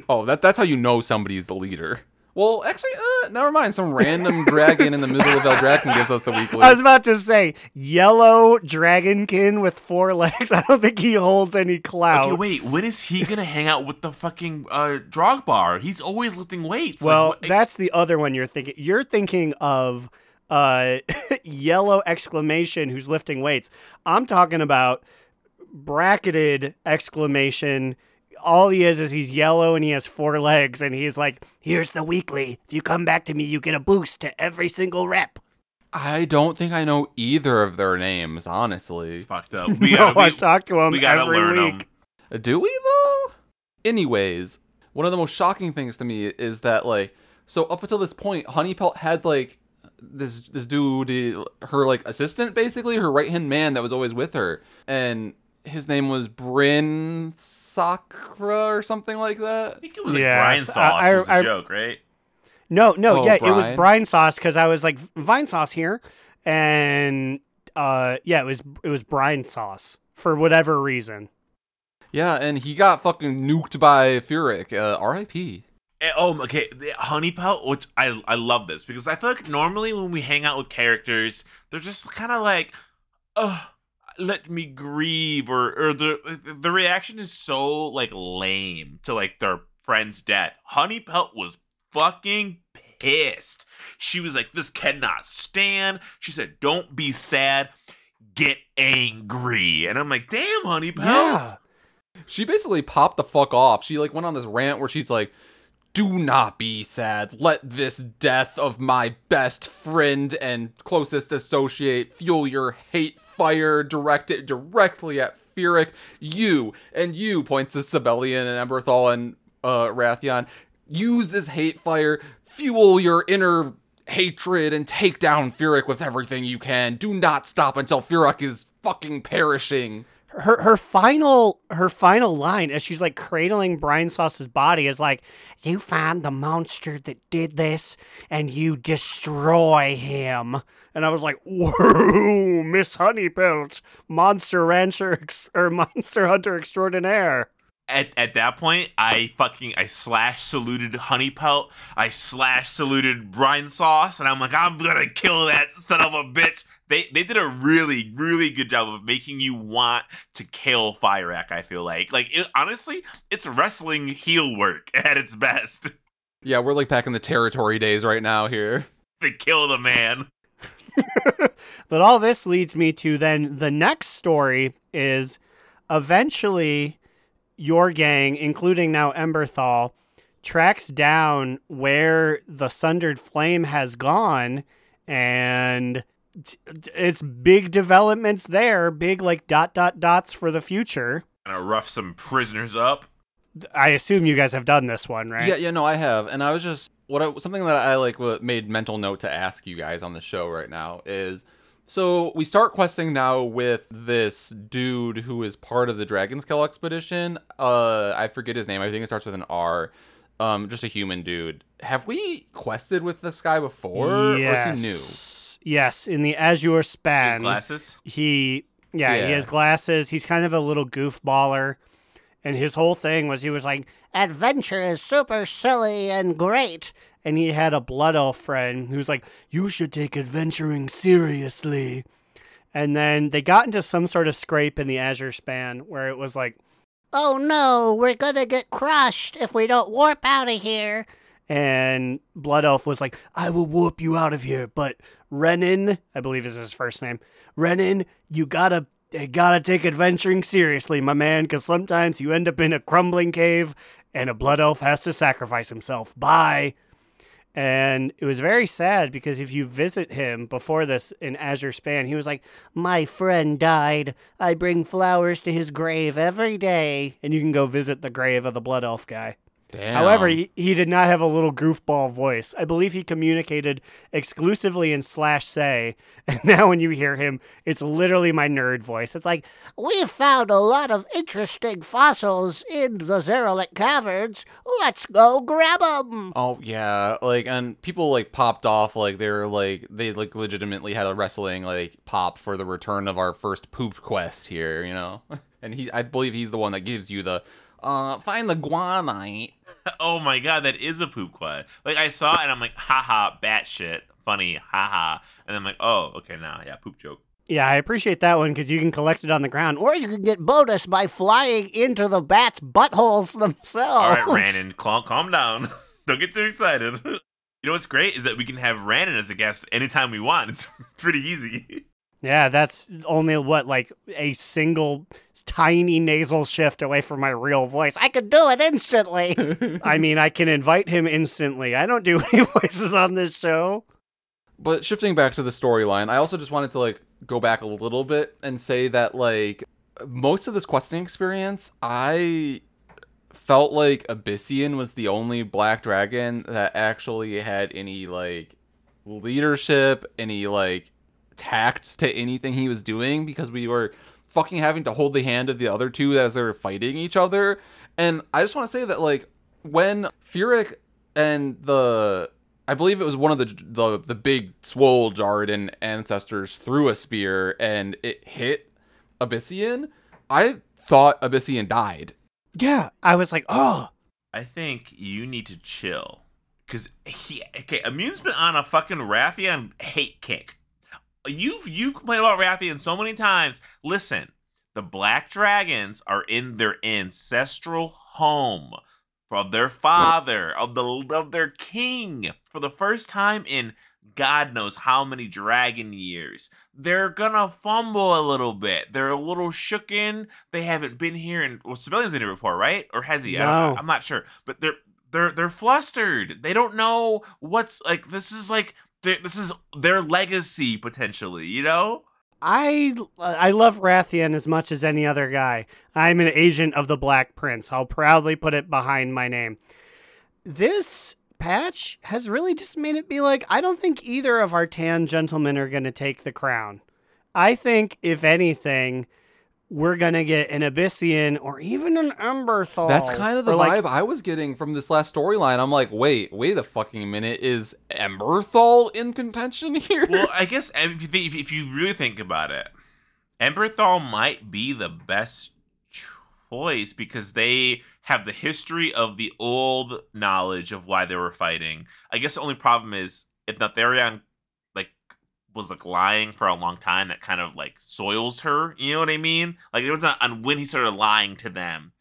C: Oh, that that's how you know somebody's the leader. Well, actually, uh, never mind. Some random dragon in the middle of Valdrakken gives us the weekly.
E: I was about to say yellow dragonkin with four legs. [laughs] I don't think he holds any clout.
B: Okay, wait. When is he gonna hang out with the fucking uh, Drogbar? He's always lifting weights. Like,
E: well,
B: what-
E: that's the other one you're thinking. You're thinking of uh, [laughs] yellow exclamation who's lifting weights. I'm talking about bracketed exclamation. All he is is he's yellow and he has four legs and he's like,
D: Here's the weekly. If you come back to me, you get a boost to every single rep.
C: I don't think I know either of their names, honestly.
B: it's fucked up. [laughs] We
E: no,
B: gotta,
E: I
B: we,
E: talk to him
B: we gotta
E: every
B: learn
E: week.
B: them.
C: Do we though? Anyways, one of the most shocking things to me is that like so up until this point, Honeypelt had like this this dude, her like assistant, basically her right hand man that was always with her, and his name was Bryn Sakura or something like that.
B: I think it was like
E: Yes,
B: Brian sauce
E: I- I-
B: was a
E: I-
B: joke, right?
E: No, no,
C: Oh,
E: yeah, it was
C: Brian.
E: brine sauce because I was like vine sauce here, and uh, yeah, it was it was brine sauce for whatever reason.
C: Yeah, and he got fucking nuked by Fyrakk. Uh, R.I.P.
B: Eh, Oh, okay. The honey pelt, which I I love this because I feel like normally when we hang out with characters, they're just kind of like, "Oh, let me grieve," or or the the reaction is so like lame to like their friend's death. Honey pelt was fucking pissed. She was like, "This cannot stand." She said, "Don't be sad, get angry," and I'm like, "Damn, honey pelt."
E: Yeah.
C: She basically popped the fuck off. She like went on this rant where she's like, "Do not be sad. Let this death of my best friend and closest associate fuel your hate fire. Direct it directly at Fyrakk. You and you points to Sabellian and Emberthal and uh, Wrathion. Use this hate fire. Fuel your inner hatred and take down Fyrakk with everything you can. Do not stop until Fyrakk is fucking perishing."
E: Her her final her final line as she's like cradling Brian Sauce's body is like, "You find the monster that did this, and you destroy him." And I was like, "Whoa, Miss Honeypelt, monster rancher ex- or monster hunter extraordinaire."
B: At, at that point, I fucking I slash saluted Honey Pelt. I slash saluted Brine Sauce, and I'm like, I'm gonna kill that son of a bitch. They they did a really really good job of making you want to kill Fyrakk. I feel like like it, honestly, it's wrestling heel work [laughs] at its best.
C: Yeah, we're like back in the territory days right now here. [laughs]
B: to kill the man. [laughs]
E: But all this leads me to then the next story is eventually your gang, including now Emberthal, tracks down where the Sundered Flame has gone and t- t- it's big developments there, big like dot dot dots for the future.
B: Gonna rough some prisoners up.
E: I assume you guys have done this one, right?
C: Yeah, yeah, no, I have, and I was just what I, something that I like what made mental note to ask you guys on the show right now is so we start questing now with this dude who is part of the Dragon Scale expedition. Uh, I forget his name. I think it starts with an R. Um, just a human dude. Have we quested with this guy before, or is he new?
E: Yes. Yes, in the Azure
B: His
E: span.
B: glasses.
E: he yeah, he has glasses he's kind of a little goofballer and his whole thing was he was like
D: Adventure is super silly and great.
E: And he had a blood elf friend who's like you should take adventuring seriously. And then they got into some sort of scrape in the azure span where it was like
D: Oh no, we're gonna get crushed if we don't warp out of here.
E: and blood elf was like i will warp you out of here but renan i believe is his first name renan you gotta you gotta take adventuring seriously my man because sometimes you end up in a crumbling cave and a blood elf has to sacrifice himself. Bye and it was very sad because if you visit him before this in azure span he was like
D: My friend died. I bring flowers to his grave every day.
E: and you can go visit the grave of the blood elf guy
C: Damn.
E: However, he, he did not have a little goofball voice. I believe he communicated exclusively in slash say, [laughs] and now when you hear him, it's literally my nerd voice. It's like,
D: We've found a lot of interesting fossils in the Zaralek caverns. Let's go grab them.
C: Oh yeah, like and people like popped off like they're like they like legitimately had a wrestling like pop for the return of our first poop quest here, you know. [laughs] And he, I believe he's the one that gives you the uh find the guanite. [laughs]
B: Oh my god, that is a poop quest. Like I saw it and I'm like, haha, batshit, funny, haha. And I'm like, oh, okay, now, yeah, poop joke.
E: yeah, I appreciate that one because you can collect it on the ground.
D: Or you can get bonus by flying into the bats' buttholes themselves.
B: All right, Rannon, calm, calm down. [laughs] Don't get too excited. [laughs] You know what's great is that we can have Rannon as a guest anytime we want. It's pretty easy.
E: Yeah, that's only what, like a single tiny nasal shift away from my real voice.
D: I could do it instantly. [laughs]
E: I mean, I can invite him instantly. I don't do [laughs] any voices on this show.
C: But shifting back to the storyline, I also just wanted to like go back a little bit and say that like most of this questing experience, I felt like Ebyssian was the only black dragon that actually had any like leadership, any like tact to anything he was doing because we were fucking having to hold the hand of the other two as they were fighting each other. And I just want to say that like when Fyrakk and the I believe it was one of the the the big swole Djaradin ancestors threw a spear and it hit Ebyssian. I thought Ebyssian died.
E: Yeah, I was like, oh,
B: I think you need to chill. Cause he okay, Immune's been on a fucking Wrathion hate kick. You've you've complained about Wrathion so many times. Listen, the Black Dragons are in their ancestral home of their father, of the of their king, for the first time in God knows how many dragon years. They're gonna fumble a little bit. They're a little shooken. They haven't been here and well, civilians in here before, right? Or has he? I don't,
E: No.
B: I'm not sure. But they're they're they're flustered. They don't know what's like. This is like this is their legacy potentially. You know.
E: I I love Wrathion as much as any other guy. I'm an agent of the Black Prince. I'll proudly put it behind my name. This patch has really just made it be like I don't think either of our tan gentlemen are going to take the crown. I think if anything, we're going to get an Ebyssian or even an Emberthal.
C: That's kind of the
E: like,
C: vibe I was getting from this last storyline. I'm like, wait, wait a fucking minute. Is Emberthal in contention [laughs] here?
B: Well, I guess if you think, if you really think about it, Emberthal might be the best choice because they have the history of the old knowledge of why they were fighting. I guess the only problem is if Neltharion like was like lying for a long time, that kind of like soils her. You know what I mean? Like it was not on when he started lying to them.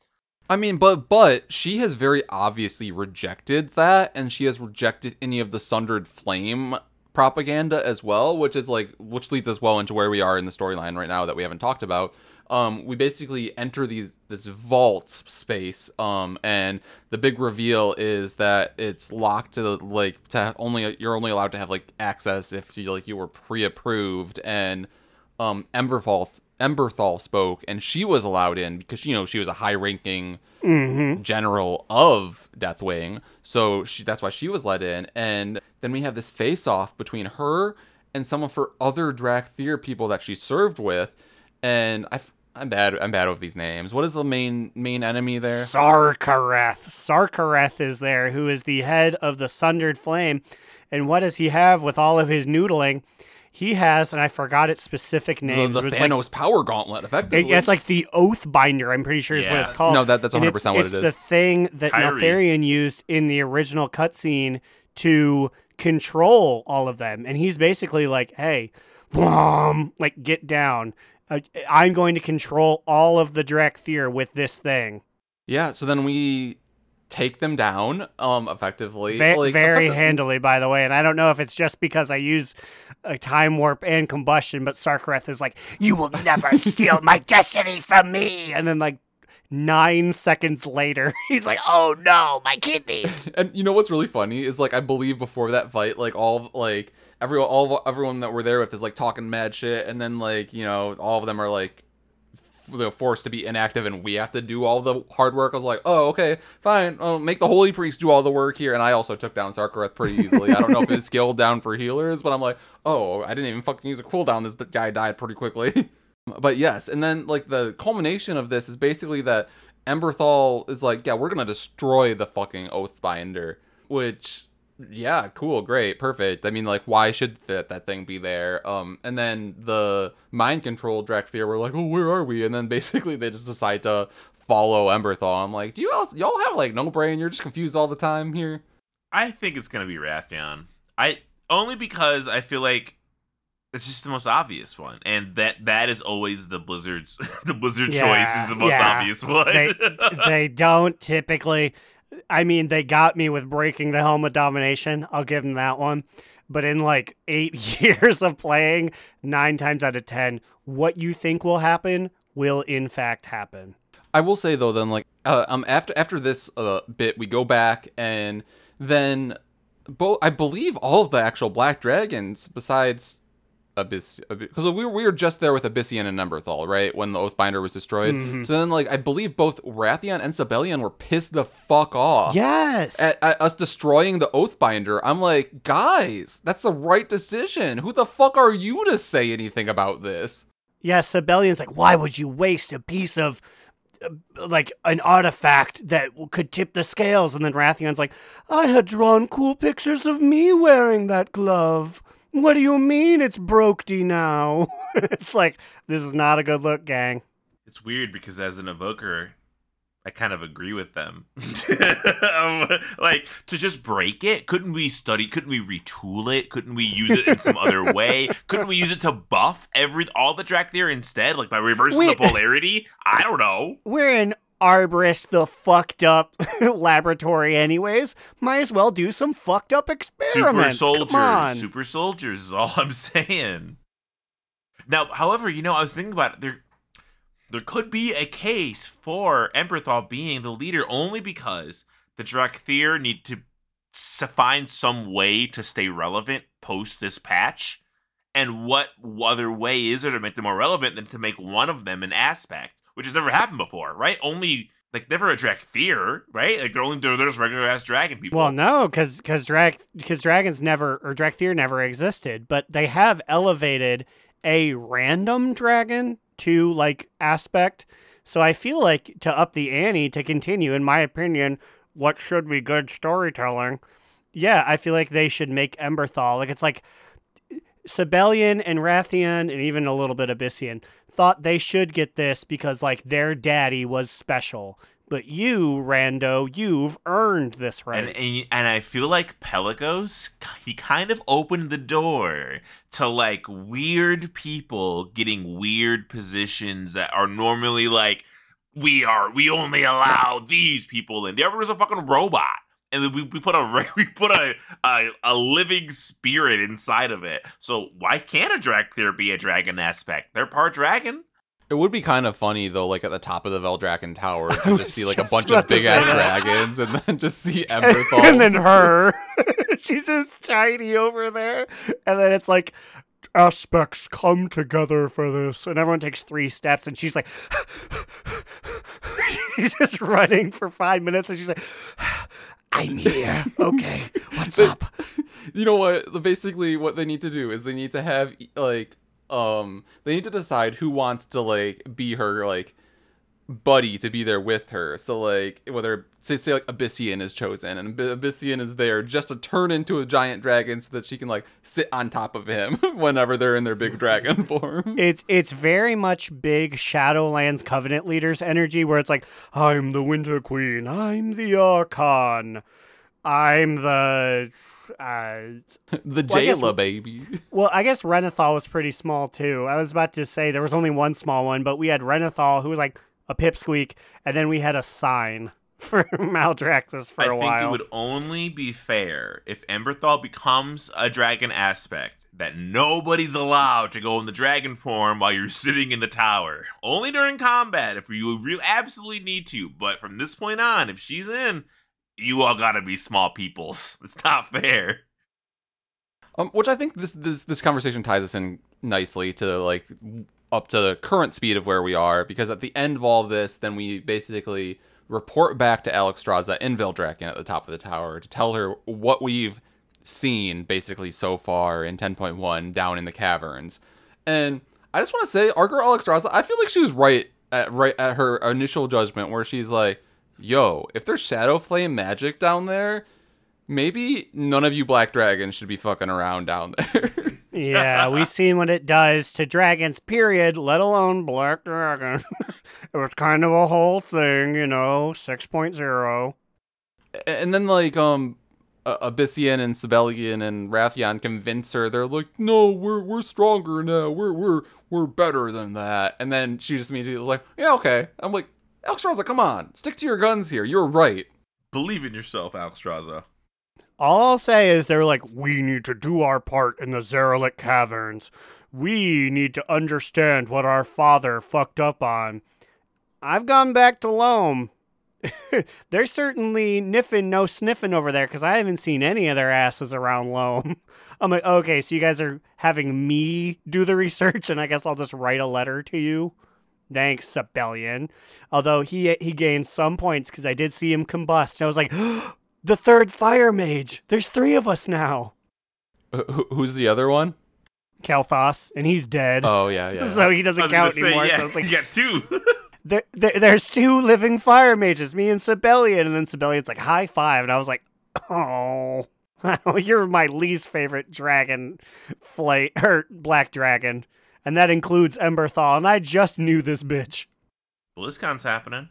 C: I mean, but but she has very obviously rejected that, and she has rejected any of the Sundered Flame propaganda as well, which is like which leads us well into where we are in the storyline right now that we haven't talked about. Um, we basically enter these this vault space, um, and the big reveal is that it's locked to like to only you're only allowed to have like access if you like you were pre-approved, and um, Emberthal Emberthal spoke, and she was allowed in because you know she was a high-ranking general of Deathwing, so she that's why she was let in. And then we have this face-off between her and some of her other Dracthyr people that she served with, and I. I'm bad. I'm bad with these names. What is the main main enemy there?
E: Sarkareth. Sarkareth is there, who is the head of the Sundered Flame. And what does he have with all of his noodling? He has, and I forgot its specific name.
C: the
E: It was like-
C: Thanos power gauntlet, effectively.
E: it- it's like the Oath Binder. I'm pretty sure is what it's called.
C: No, that- that's 100% what it
E: it's the thing that
B: Kyrie.
E: Neltharion used in the original cutscene to control all of them. And he's basically like, "Hey, boom, like get down. Uh, I'm going to control all of the Dracthyr with this thing."
C: yeah. So then we take them down, um, effectively.
E: Ve-
C: like,
E: very handily, by the way. And I don't know if it's just because I use a time warp and combustion, but Sarkareth is like, "You will never [laughs] steal my destiny from me," and then like nine seconds later, [laughs] he's like, "Oh no, my kidneys!" [laughs]
C: And you know what's really funny is like I believe before that fight, like all like everyone, all everyone that we're there with is like talking mad shit, and then like you know all of them are like f- they're forced to be inactive, and we have to do all the hard work. I was like, oh okay, fine, oh, make the holy priest do all the work here, and I also took down Sarkareth pretty easily. I don't know if his [laughs] skill down for healers, but I'm like, oh, I didn't even fucking use a cooldown. This guy died pretty quickly. But yes, and then like the culmination of this is basically that Emberthal is like, yeah, we're gonna destroy the fucking Oathbinder, which yeah, cool, great, perfect. I mean, like, why should that that thing be there? Um, and then the mind control Dracthyr were like, oh, where are we? And then basically they just decide to follow Emberthal. I'm like, do you all y'all have like no brain? You're just confused all the time here.
B: I think it's gonna be Wrathion. I only because I feel like it's just the most obvious one, and that that is always the Blizzard's [laughs] the Blizzard
E: Yeah,
B: choice is the most
E: yeah.
B: obvious [laughs] one.
E: they they don't typically. I mean, they got me with breaking the helm of domination. I'll give them that one. But in like eight [laughs] years of playing, nine times out of ten, what you think will happen will in fact happen.
C: I will say though, then like uh, um after after this uh bit, we go back and then both I believe all of the actual black dragons, besides Abyss because we were, we were just there with Ebyssian and Emberthal, right? When the Oathbinder was destroyed.
E: Mm-hmm.
C: So then, like, I believe both Wrathion and Sabellian were pissed the fuck off.
E: Yes.
C: At, at us destroying the Oathbinder, I'm like, guys, that's the right decision. Who the fuck are you to say anything about this?
E: Yeah, Sabellian's like, why would you waste a piece of uh, like an artifact that could tip the scales? And then Wrathion's like, I had drawn cool pictures of me wearing that glove. What do you mean it's brokedy now? [laughs] it's like this is not a good look, gang.
B: It's weird because as an evoker, I kind of agree with them. [laughs] Um, like to just break it, couldn't we study? Couldn't we retool it? Couldn't we use it in some other [laughs] way? Couldn't we use it to buff every all the Dracthyr instead, like by reversing
E: Wait.
B: the polarity? I don't know.
E: We're in Aberrus, the fucked up [laughs] laboratory, anyways. Might as well do some fucked up experiments. Super soldiers,
B: super soldiers is all [laughs] I'm saying. Now, however, you know, I was thinking about it. There, there could be a case for Emberthal being the leader only because the Dracthyr need to s- find some way to stay relevant post this patch. And what other way is there to make them more relevant than to make one of them an aspect, which has never happened before, right? Only like never a Dracthyr, right? Like they're only they're, they're just regular ass dragon people.
E: Well, no, because because drag because dragons never or Dracthyr never existed, but they have elevated a random dragon to like aspect. So I feel like to up the ante to continue, in my opinion, what should be good storytelling. Yeah, I feel like they should make Emberthal like it's like Sabellian and Wrathion and even a little bit Ebyssian thought they should get this because like their daddy was special. But you, Rando, you've earned this right.
B: And, and and I feel like Pelagos, he kind of opened the door to like weird people getting weird positions that are normally like we are we only allow these people in. There was a fucking robot. And then we, we put a [laughs] we put a, a a living spirit inside of it. So why can't a Dracthyr be a dragon aspect? They're part dragon.
C: It would be kind of funny though, like at the top of the Valdrakken Tower, [laughs] to just see like a bunch of big ass dragons, and then just see Emberthal. [laughs]
E: and then her. She's just tiny over there. And then it's like, aspects come together for this. And everyone takes three steps, and she's like, she's just running for five minutes, and she's like, I'm here. Okay, what's up?
C: you know what? Basically, what they need to do is they need to have like um they need to decide who wants to like be her like buddy to be there with her. So like whether say say like Ebyssian is chosen and Ebyssian is there just to turn into a giant dragon so that she can like sit on top of him [laughs] whenever they're in their big dragon [laughs] form.
E: It's it's very much big Shadowlands Covenant leaders energy where it's like I'm the Winter Queen, I'm the Archon, I'm the uh, [laughs]
C: the
E: Well, I guess-
C: baby.
E: well, I guess Renathal was pretty small too. I was about to say there was only one small one, but we had Renathal who was like a pipsqueak, and then we had a sign [laughs] for Maldraxxus for
B: I
E: a while.
B: I think it would only be fair if Emberthal becomes a dragon aspect that nobody's allowed to go in the dragon form while you're sitting in the tower. Only during combat if you really absolutely need to. But from this point on, if she's in, you all gotta be small peoples. [laughs] It's not fair.
C: Um, which I think this this this conversation ties us in nicely to like up to the current speed of where we are because at the end of all of this, then we basically report back to Alexstrasza in Valdrakken at the top of the tower to tell her what we've seen basically so far in 10.1 down in the caverns. And I just want to say, our girl Alexstrasza, I feel like she was right at right at her initial judgment where she's like, "Yo, if there's Shadow Flame magic down there." Maybe none of you black dragons should be fucking around down [laughs] there.
E: Yeah, we've [laughs] seen what it does to dragons, period, let alone Black Dragon. [laughs] it was kind of a whole thing, you know, 6.0.
C: and then like um Ebyssian and Sabellian and Wrathion convince her they're like, no, we're we're stronger now. We're we're we're better than that. And then she just immediately was like, yeah, okay. I'm like, Alexstrasza, come on, stick to your guns here. You're right.
B: Believe in yourself, Alstraza.
E: All I'll say is they're like, we need to do our part in the Zaralek Caverns. We need to understand what our father fucked up on. I've gone back to Loamm, [laughs] They're certainly niffing, no sniffing over there because I haven't seen any of their asses around Loamm. [laughs] I'm like, okay, so you guys are having me do the research, and I guess I'll just write a letter to you. Thanks, Sabellian. Although he he gained some points because I did see him combust. And I was like, [gasps] oh, the third fire mage. There's three of us now.
C: Uh, wh- wh- who's the other one?
E: Kalthos, and he's dead.
C: Oh yeah, yeah. [laughs]
E: so he doesn't
B: was gonna
E: count
B: say,
E: anymore.
B: yeah,
E: So it's like,
B: you got two. [laughs]
E: there, there, there's two living fire mages, me and Sabellian, and then Sabellian's like high five, and I was like, oh, [laughs] you're my least favorite dragon, flight or black dragon, and that includes Emberthal, and I just knew this bitch.
B: BlizzCon's happening.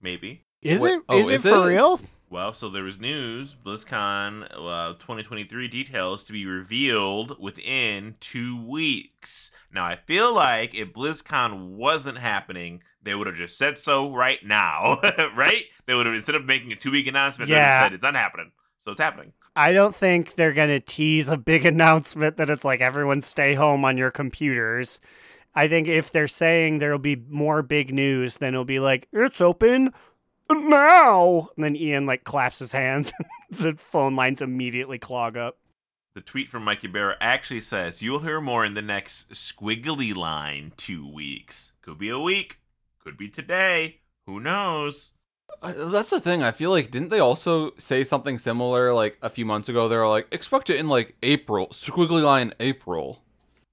B: Maybe.
E: Is
C: Wait,
E: it?
C: oh,
E: is
C: is
E: it for
C: it?
E: real?
B: Well, so there was news, BlizzCon uh, 2023 details to be revealed within two weeks. Now, I feel like if BlizzCon wasn't happening, they would have just said so right now, [laughs] right? They would have, instead of making a two week announcement,
E: Yeah.
B: said it's not happening. So it's happening.
E: I don't think they're gonna tease a big [laughs] announcement that it's like everyone stay home on your computers. I think if they're saying there'll be more big news, then it'll be like it's open now. And then Ian like claps his hands. [laughs] the phone lines immediately clog up.
B: The tweet from Mike Ybarra actually says, You will hear more in the next squiggly line two weeks. Could be a week, could be today. Who knows?
C: Uh, That's the thing. I feel like didn't they also say something similar like a few months ago? They were like, expect it in like April, squiggly line April.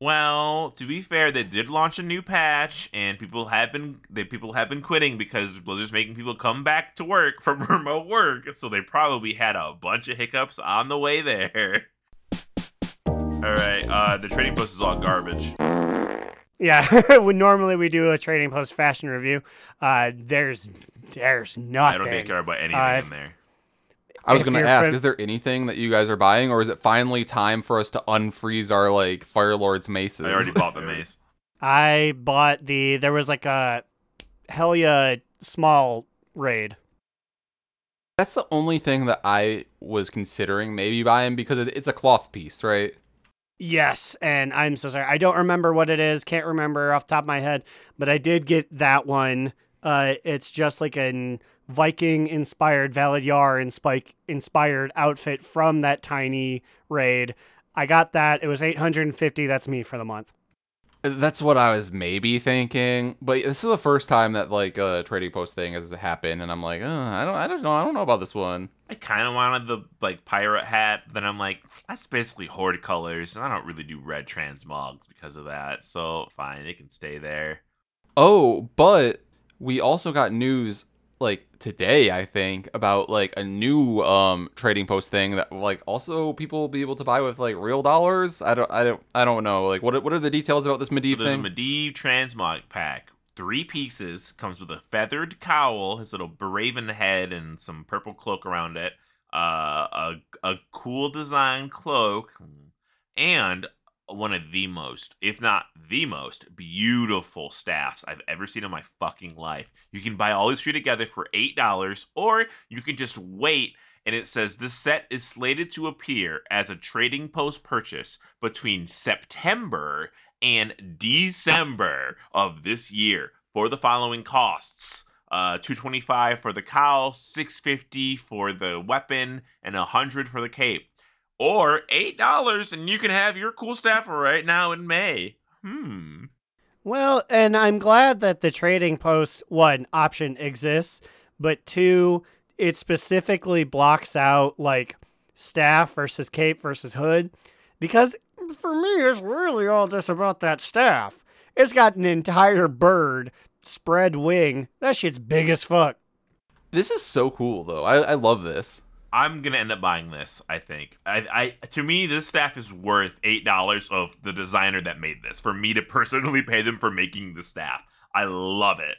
B: Well, to be fair, they did launch a new patch, and people have been they people have been quitting because Blizzard's making people come back to work [laughs] from remote work. So they probably had a bunch of hiccups on the way there. [laughs] All right, uh, the trading post is all garbage.
E: Yeah, [laughs] when normally we do a trading post fashion review, uh, there's there's nothing.
B: I don't care about anything
E: Uh,
B: in there.
C: I was gonna ask,
E: fam-
C: is there anything that you guys are buying, or is it finally time for us to unfreeze our like Fire Lord's maces?
B: I already bought the maze.
E: I bought the there was like a Helia small raid.
C: That's the only thing that I was considering maybe buying because it's a cloth piece, right?
E: Yes, and I'm so sorry. I don't remember what it is. Can't remember off the top of my head, but I did get that one. Uh, it's just like an Viking inspired Valid Yar and Spike inspired outfit from that tiny raid. I got that. It was 850. That's me for the month.
C: That's what I was maybe thinking, but this is the first time that like a trading post thing has happened, and I'm like, oh, I don't, I don't know, I don't know about this one.
B: I kind of wanted the like pirate hat, but then I'm like, that's basically horde colors, and I don't really do red transmogs because of that. So fine, it can stay there.
C: Oh, but we also got news like today, I think, about like a new um trading post thing that like also people will be able to buy with like real dollars. I don't, I don't, I don't know. Like, what, are- what are the details about this Medivh
B: So there's a
C: thing?
B: Medivh transmog pack. Three pieces comes with a feathered cowl, his little raven head, and some purple cloak around it. Uh, a a cool design cloak, and one of the most, if not the most, beautiful staffs I've ever seen in my fucking life. You can buy all these three together for eight dollars, or you can just wait. And it says this set is slated to appear as a trading post purchase between September and December of this year for the following costs. Uh, 225 for the cowl, 650 for the weapon, and 100 for the cape. Or $8 and you can have your cool staff right now in May. Hmm.
E: Well, and I'm glad that the trading post one option exists, but two, it specifically blocks out like staff versus cape versus hood because for me it's really all just about that staff. It's got an entire bird spread wing. That shit's big as fuck.
C: This is so cool though. I, I love this.
B: I'm gonna end up buying this. I think. I, I to me, this staff is worth eight dollars of the designer that made this. For me to personally pay them for making the staff, I love it.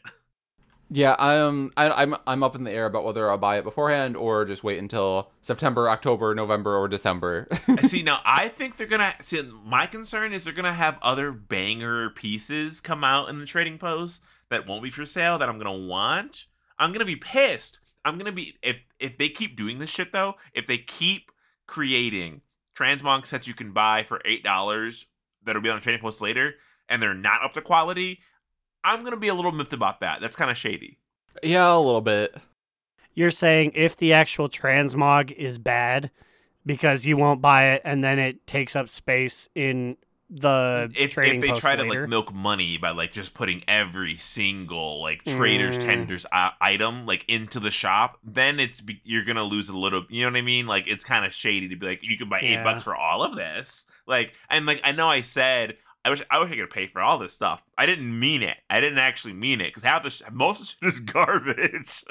C: Yeah, I'm I, I'm I'm up in the air about whether I'll buy it beforehand or just wait until September, October, November, or December.
B: see [laughs] now i think they're gonna see my concern is they're gonna have other banger pieces come out in the trading post that won't be for sale that i'm gonna want i'm gonna be pissed i'm gonna be if if they keep doing this shit though if they keep creating transmog sets you can buy for eight dollars that'll be on the trading post later and they're not up to quality i'm gonna be a little miffed about that that's kind of shady
C: yeah, a little bit.
E: You're saying if the actual transmog is bad because you won't buy it and then it takes up space in the
B: if,
E: trading
B: if they
E: post
B: try to like milk money by like just putting every single like traders
E: Mm.
B: tenders uh, item like into the shop then it's you're gonna lose a little you know what i mean like it's kind of shady to be like you can buy eight bucks for all of this like and like i know i said I wish I wish I could pay for all this stuff. I didn't mean it. I didn't actually mean it because half the sh- most of the shit is [laughs] garbage.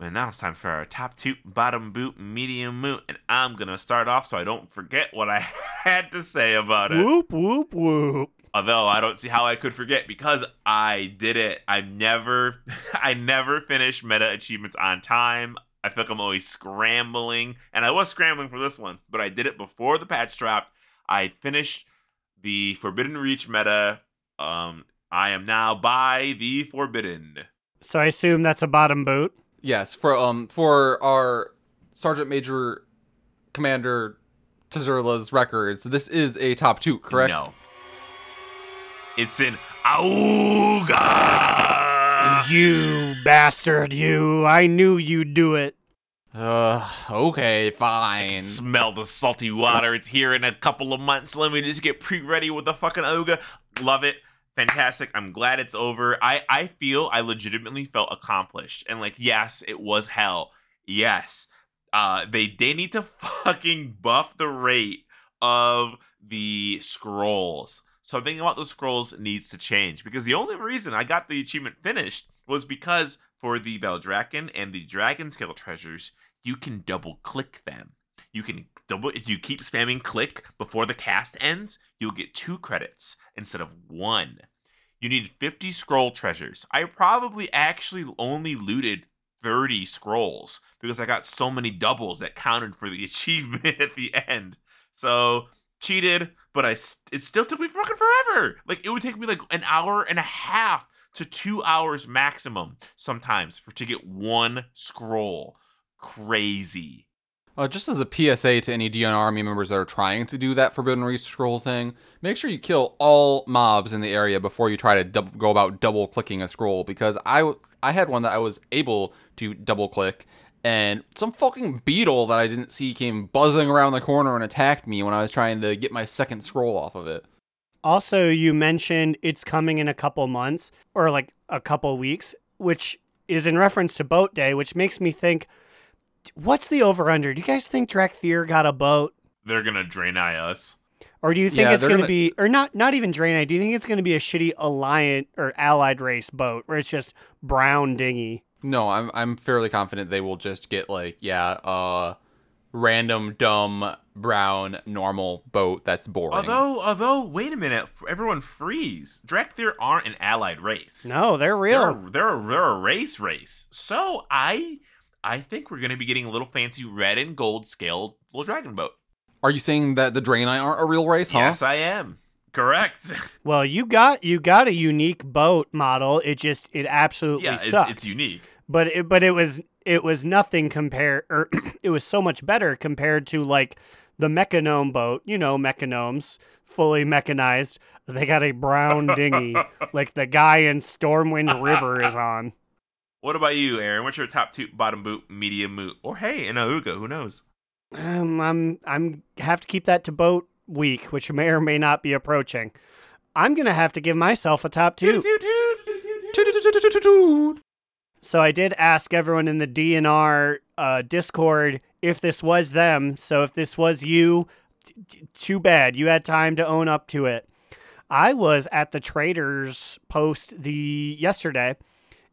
B: And now it's time for our top two, bottom boot, medium boot, and I'm gonna start off so I don't forget what I [laughs] had to say about it.
E: whoop whoop whoop.
B: Although I don't see how I could forget because I did it. I never, [laughs] I never finish meta achievements on time. I feel like I'm always scrambling, and I was scrambling for this one, but I did it before the patch dropped. I finished the Forbidden Reach meta. Um, I am now by the Forbidden.
E: So I assume that's a bottom boot.
C: Yes, for um for our Sergeant Major Commander Tazurla's records, this is a top two, correct?
B: No, it's in Auga.
E: You bastard, you. I knew you'd do it.
C: Uh, okay, fine.
B: Smell the salty water. It's here in a couple of months. Let me just get pre-ready with the fucking Oga. Love it. Fantastic. I'm glad it's over. I I feel I legitimately felt accomplished. And like, yes, it was hell. Yes. Uh they they need to [laughs] fucking buff the rate of the scrolls. Something about the scrolls needs to change because the only reason I got the achievement finished was because for the Valdrakken and the Dragon Scale treasures, you can double click them. You can double if you keep spamming click before the cast ends, you'll get two credits instead of one. You need 50 scroll treasures. I probably actually only looted 30 scrolls because I got so many doubles that counted for the [laughs] achievement at the end. So cheated, but I it still took me fucking forever. Like it would take me like an hour and a half to two hours maximum sometimes for to get one scroll. Crazy.
C: Uh, just as a PSA to any DN Army members that are trying to do that Forbidden Reach scroll thing, make sure you kill all mobs in the area before you try to dub- go about double clicking a scroll. Because I, w- I had one that I was able to double click, and some fucking beetle that I didn't see came buzzing around the corner and attacked me when I was trying to get my second scroll off of it.
E: Also, you mentioned it's coming in a couple months or like a couple weeks, which is in reference to boat day, which makes me think what's the over under? Do you guys think Dracthyr got a boat?
B: They're gonna drain eye us.
E: Or do you think
C: Yeah,
E: it's going to
C: gonna-
E: be, or not, not even Draenei? Do you think it's going to be a shitty alliant or allied race boat where it's just brown dinghy?
C: No, I'm I'm fairly confident they will just get like yeah, uh, random dumb brown normal boat that's boring.
B: Although, although, wait a minute, everyone freeze. Dracthyr aren't an allied race.
E: No, they're
B: they're
E: real.
B: a, they're a, they're a race race. So I I think we're gonna be getting a little fancy red and gold scaled little dragon boat.
C: Are you saying that the Draenei aren't a real race, huh?
B: Yes, I am. Correct. [laughs]
E: Well, you got you got a unique boat model. It just it absolutely
B: yeah, it's, it's unique.
E: but it, but it was it was nothing compared [clears throat] or [clears throat] it was so much better compared to like the mechagnome boat you know mechagnomes fully mechanized they got a brown dinghy [laughs] like the guy in stormwind river is on
B: What about you, Aaron? What's your top two bottom boot, medium boot, or hey, an Auga? Who knows?
E: um, i'm i'm have to keep that to boat week which may or may not be approaching i'm gonna have to give myself a top two So I did ask everyone in the DNR uh, Discord if this was them. So if this was you, t- too bad. You had time to own up to it. I was at the traders post the yesterday,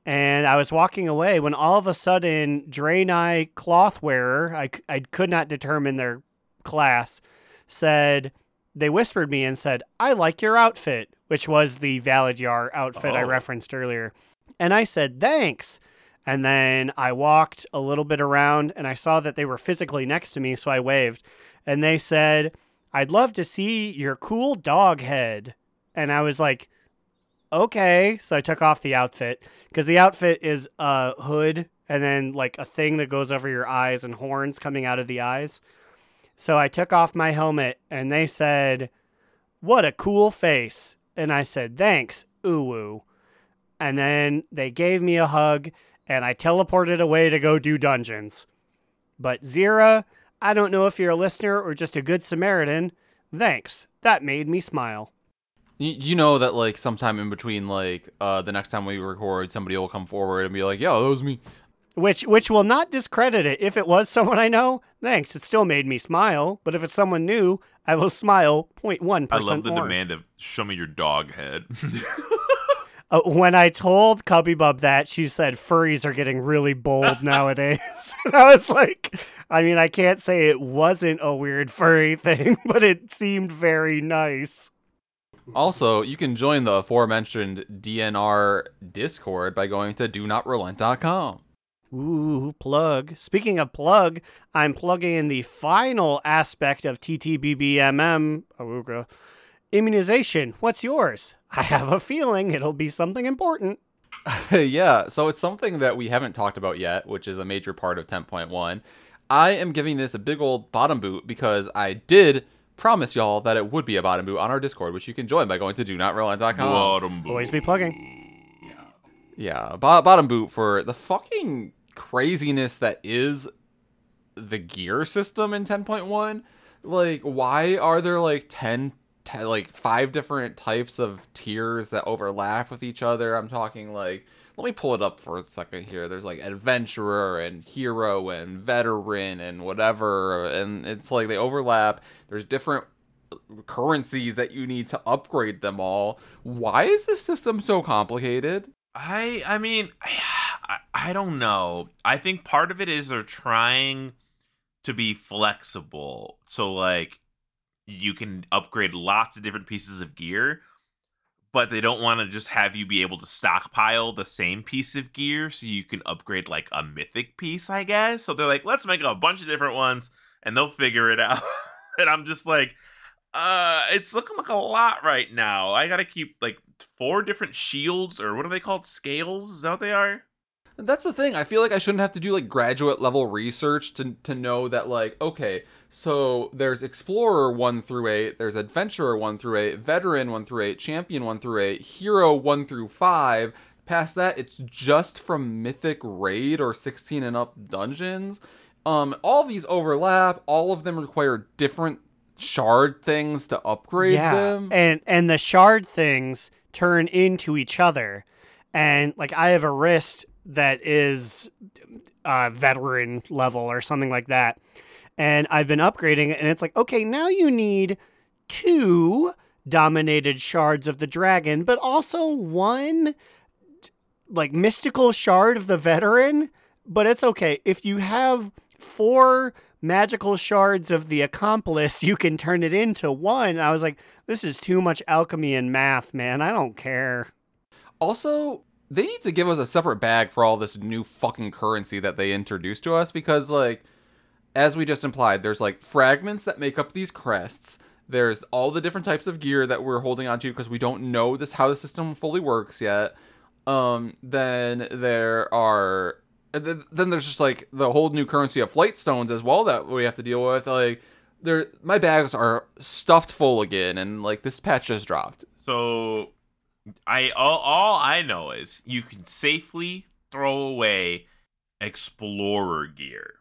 E: and I was walking away when all of a sudden Draenei cloth wearer i could not determine their class, said they whispered me and said, "I like your outfit," which was the Valadyar outfit I
B: Oh.
E: referenced earlier. And I said, thanks. And then I walked a little bit around and I saw that they were physically next to me, so I waved. And they said, I'd love to see your cool dog head. And I was like, okay. So I took off the outfit because the outfit is a hood and then like a thing that goes over your eyes and horns coming out of the eyes. So I took off my helmet and they said, What a cool face. And I said, Thanks, Uwu. And then they gave me a hug and I teleported away to go do dungeons. But Zira, I don't know if you're a listener or just a good Samaritan. Thanks. That made me smile.
C: You, you know that like sometime in between like uh the next time we record, somebody will come forward and be like, "Yeah, that was me."
E: Which which will not discredit it. If it was someone I know, thanks. It still made me smile. But if it's someone new, I will smile 0.1%
B: I love the
E: more.
B: demand of show me your dog head. [laughs]
E: Uh, when I told Cubby Bub that, she said furries are getting really bold [laughs] nowadays. [laughs] and I was like, I mean, I can't say it wasn't a weird furry thing, but it seemed very nice.
C: Also, you can join the aforementioned DNR Discord by going to do not relent.com.
E: Ooh, plug. Speaking of plug, I'm plugging in the final aspect of TTBBMM, Aruga, immunization. What's yours? I have a feeling it'll be something important. [laughs]
C: yeah, so it's something that we haven't talked about yet, which is a major part of 10.1. I am giving this a big old bottom boot because I did promise y'all that it would be a bottom boot on our Discord, which you can join by going to do not relent.com.
B: Bottom boot.
E: Always be plugging.
C: Yeah, bo- bottom boot for the fucking craziness that is the gear system in 10.1. Like, why are there like 10, 10 like five different types of tiers that overlap with each other? I'm talking like, let me pull it up for a second here. There's like adventurer and hero and veteran and whatever, and it's like they overlap. There's different currencies that you need to upgrade them all. Why is this system so complicated?
B: I I mean [sighs] I, I don't know. I think part of it is they're trying to be flexible. So like you can upgrade lots of different pieces of gear, but they don't want to just have you be able to stockpile the same piece of gear so you can upgrade like a mythic piece, I guess. So they're like, let's make a bunch of different ones and they'll figure it [laughs] out. and I'm just like, uh, it's looking like a lot right now. I gotta keep like four different shields or what are they called? Scales? Is that what they are?
C: That's the thing. I feel like I shouldn't have to do like graduate level research to to know that like okay, so there's explorer 1 through 8, there's adventurer 1 through 8, veteran 1 through 8, champion 1 through 8, hero 1 through 5. Past that, it's just from mythic raid or 16 and up dungeons. Um all these overlap, all of them require different shard things to upgrade them.
E: And and the shard things turn into each other. And like I have a wrist that is uh veteran level or something like that. And I've been upgrading it and it's like, okay, now you need two dominated shards of the dragon, but also one like mystical shard of the veteran. But it's okay. If you have four magical shards of the accomplice, you can turn it into one. And I was like, this is too much alchemy and math, man. I don't care.
C: Also, they need to give us a separate bag for all this new fucking currency that they introduced to us because, like, as we just implied, there's like fragments that make up these crests. There's all the different types of gear that we're holding onto because we don't know this how the system fully works yet. Um, then there are then, there's just like the whole new currency of flight stones as well that we have to deal with. Like, there, my bags are stuffed full again, and like this patch just dropped.
B: So I all, all I know is you can safely throw away explorer gear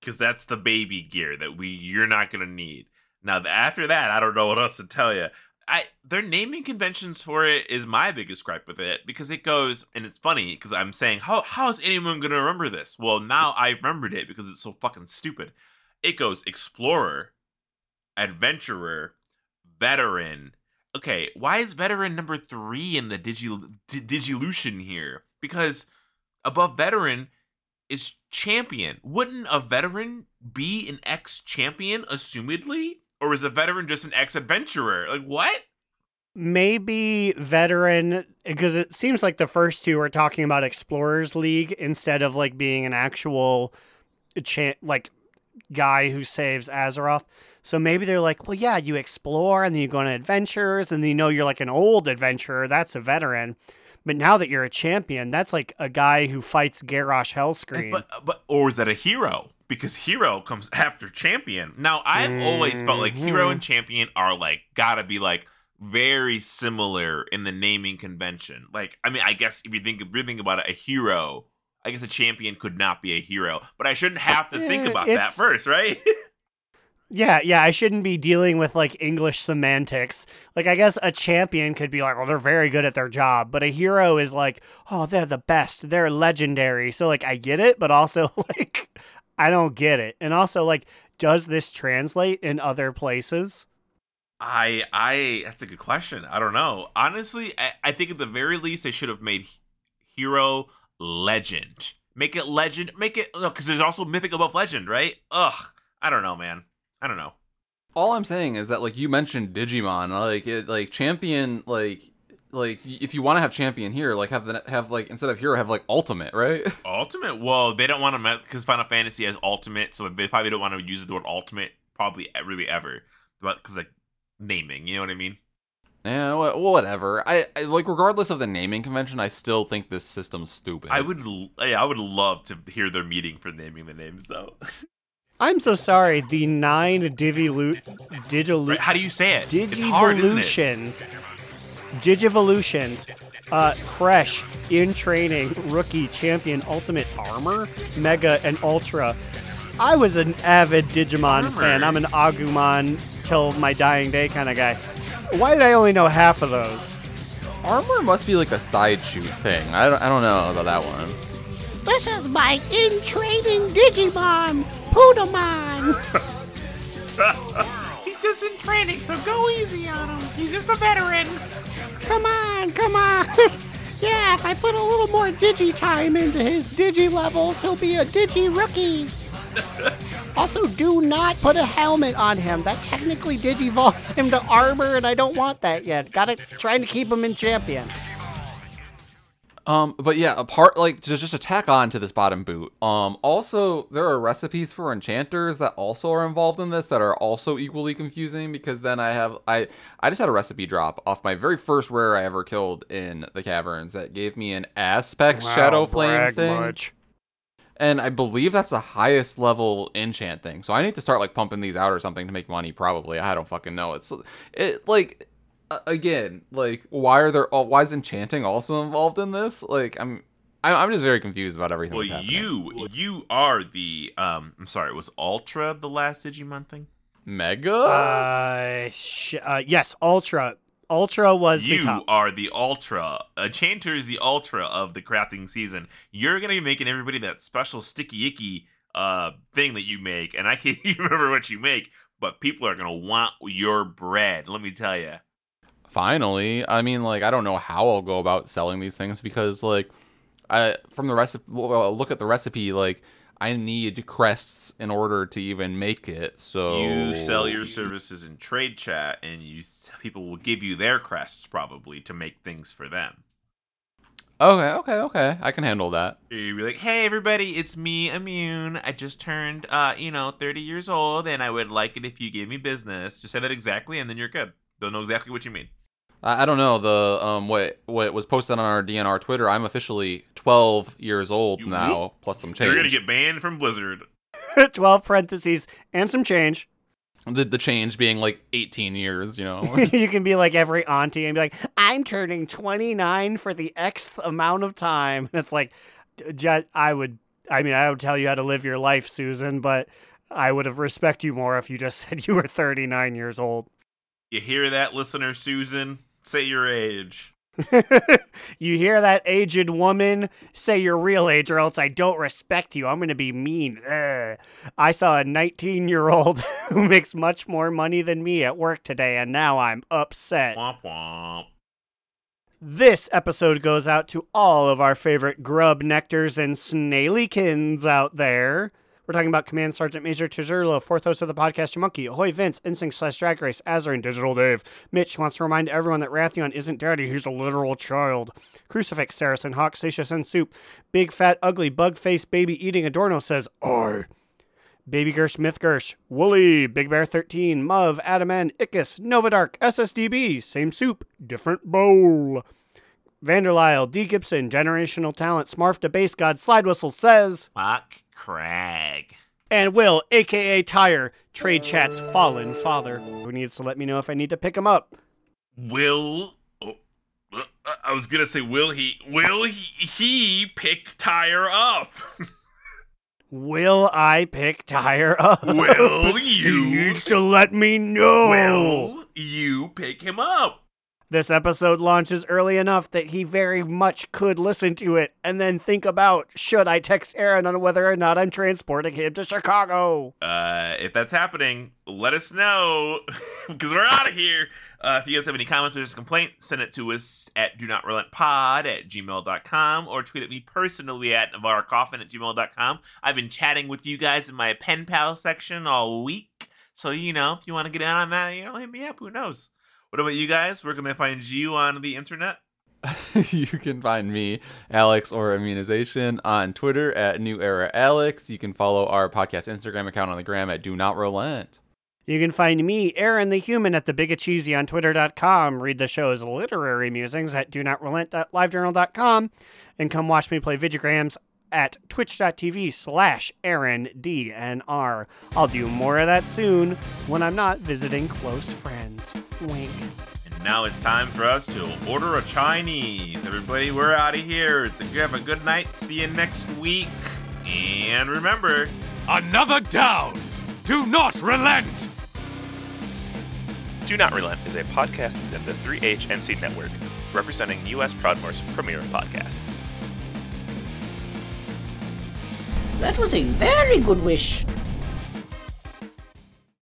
B: because that's the baby gear that we you're not gonna need. Now after that, I don't know what else to tell you. I their naming conventions for it is my biggest gripe with it because it goes and it's funny because I'm saying how how is anyone gonna remember this? Well, now I remembered it because it's so fucking stupid. It goes explorer, adventurer, veteran. Okay, why is veteran number three in the digi D- digilution here? Because above veteran is champion. Wouldn't a veteran be an ex champion, assumedly? Or is a veteran just an ex adventurer? Like, what?
E: Maybe veteran, because it seems like the first two are talking about Explorers League instead of like being an actual cha- like guy who saves Azeroth. So maybe they're like, well, yeah, you explore and then you go on adventures and then you know you're like an old adventurer. That's a veteran. But now that you're a champion, that's like a guy who fights Garrosh Hellscream.
B: But, but, or is that a hero? Because hero comes [laughs] after champion. Now, I've always felt like hero mm-hmm. and champion are like, gotta be like, very similar in the naming convention. Like, I mean, I guess if you think if you think about it, a hero, I guess a champion could not be a hero, but I shouldn't have to think
E: Yeah,
B: about that first, right? [laughs]
E: Yeah, yeah, I shouldn't be dealing with like English semantics. Like, I guess a champion could be like, oh, they're very good at their job, but a hero is like, oh, they're the best, they're legendary. So, like, I get it, but also, [laughs] like, I don't get it. And also, like, does this translate in other places?
B: I I that's a good question. I don't know. Honestly, I, I think at the very least they should have made hero legend. Make it legend. Make it no, because there's also mythic above legend, right? Ugh. I don't know, man. I don't know.
C: All I'm saying is that like you mentioned Digimon, like it, like champion, like like if you want to have champion here, like have the have like instead of hero have like ultimate, right? [laughs]
B: Ultimate. Well, they don't want to mess because Final Fantasy has ultimate, so they probably don't want to use the word ultimate probably really ever, but because like naming, you know what I mean?
C: Yeah, wha- whatever. I, I like regardless of the naming convention, I still think this system's stupid.
B: I would. Yeah, I would love to hear their meeting for naming the names though. [laughs]
E: I'm so sorry. The nine Divilu- Digilu-
B: Right? How do you say it? It's hard, isn't it?
E: Digivolutions. Digivolutions. Uh, fresh, in training, rookie, champion, ultimate armor, mega, and ultra. I was an avid Digimon
B: Armor.
E: fan. I'm an Agumon till my dying day kind of guy. Why did I only know half of those?
C: Armor must be like a side shoot thing. I don't, I don't know about that one.
D: This is my in training Digimon, Pudamon. [laughs]
A: He's just in training, so go easy on him. He's just a veteran.
D: Come on, come on. [laughs] yeah, if I put a little more Digi time into his Digi levels, he'll be a Digi rookie. Also, do not put a helmet on him. That technically digivolves [laughs] him to armor, and I don't want that yet. Gotta trying to keep him in champion.
C: Um, but yeah, apart like to just attack on to this bottom boot. Um, also there are recipes for enchanters that also are involved in this that are also equally confusing because then I have I I just had a recipe drop off my very first rare I ever killed in the caverns that gave me an aspect shadow flame thing. And I believe that's the highest level enchant thing. So I need to start like pumping these out or something to make money. Probably. I don't fucking know. It's it like again like why are there? oh, Why is enchanting also involved in this? Like I'm I- I'm just very confused about everything.
B: Well,
C: that's
B: you you are the um. I'm sorry. Was Ultra the last Digimon thing?
C: mega.
E: Uh, sh- uh, yes, Ultra. Ultra was the
B: You
E: top.
B: are the Ultra. A Chanter is the Ultra of the crafting season. You're gonna be making everybody that special sticky icky uh thing that you make, and I can't [laughs] even remember what you make. But people are gonna want your bread. Let me tell you.
C: Finally, I mean, like I don't know how I'll go about selling these things because like I from the recipe look at the recipe like. I need crests in order to even make it. So
B: You sell your services in trade chat, and you people will give you their crests probably to make things for them.
C: Okay, okay, okay. I can handle that.
B: You'd be like, "Hey, everybody, it's me, Immune. I just turned, uh, you know, 30 years old, and I would like it if you gave me business." Just say that exactly, and then you're good. They'll know exactly what you mean.
C: I, I don't know the um what what was posted on our DNR Twitter. I'm officially 12 years old
B: You
C: now,
B: whoop.
C: plus some change.
B: You're gonna get banned from Blizzard. [laughs]
E: 12 parentheses and some change.
C: the the change being like 18 years. You know. [laughs]
E: you can be like every auntie and be like, I'm turning 29 for the Xth amount of time. And it's like, ju- I would, I mean, I would tell you how to live your life, Susan, but I would have respect you more if you just [laughs] said you were 39 years old.
B: You hear that, listener Susan? Say your age. [laughs]
E: you hear that aged woman say your real age or else I don't respect you. I'm going to be mean. Ugh. I saw a 19 year old [laughs] who makes much more money than me at work today, and now I'm upset.
B: Womp womp.
E: This episode goes out to all of our favorite grub nectars and snailykins out there. We're talking about Command Sergeant Major Tejurlo, fourth host of the podcast, Your Monkey, Ahoy Vince, Instinct slash Drag Race, Azar, and Digital Dave. Mitch wants to remind everyone that Wrathion isn't daddy, he's a literal child. Crucifix, Saracen, Hawk, Satius, and Soup. Big, fat, ugly, bug faced baby eating Adorno says, I. Baby Gersh, Myth Gersh, Wooly, Big Bear 13, Muv, Adaman, Icus, Novadark, SSDB, same soup, different bowl. Vanderlyle, D. Gibson, Generational Talent, Smarf to Base God, Slide Whistle says,
B: Fuck Crag.
E: and Will, aka Tyre, Trade Chat's fallen father, who needs to let me know if I need to pick him up.
B: Will. Oh, uh, I was gonna say, will he? Will he? He pick Tyre up? [laughs]
E: Will I pick Tyre up?
B: Will you? [laughs]
E: He
B: you?
E: needs to let me know.
B: Will you pick him up?
E: This episode launches early enough that he very much could listen to it and then think about should I text Aaron on whether or not I'm transporting him to Chicago.
B: Uh, if that's happening, let us know [laughs] because we're out of here. Uh, if you guys have any comments or just complaints, send it to us at do not relent pod at gmail.com or tweet at me personally at Navarre Coffin at gmail.com. I've been chatting with you guys in my pen pal section all week. So, you know, if you want to get in on that, you know, hit me up. Who knows? What about you guys? Where can they find you on the internet? [laughs]
C: you can find me, Alex or Immunization, on Twitter at New Era Alex. You can follow our podcast Instagram account on the gram at Do Not Relent.
E: You can find me, Aaron the Human, at the Big Cheesy on Twitter.com. Read the show's literary musings at do not relent.livejournal.com. And come watch me play videograms at twitch.tv slash Aaron DNR. I'll do more of that soon when I'm not visiting close friends. Wink.
B: And now it's time for us to order a Chinese. Everybody, we're out of here. It's a, have a good night. See you next week. And remember,
G: Another down! Do not relent!
H: Do Not Relent is a podcast within the 3HNC network, representing U.S. Proudmoore's premier podcasts.
I: That was a very good wish.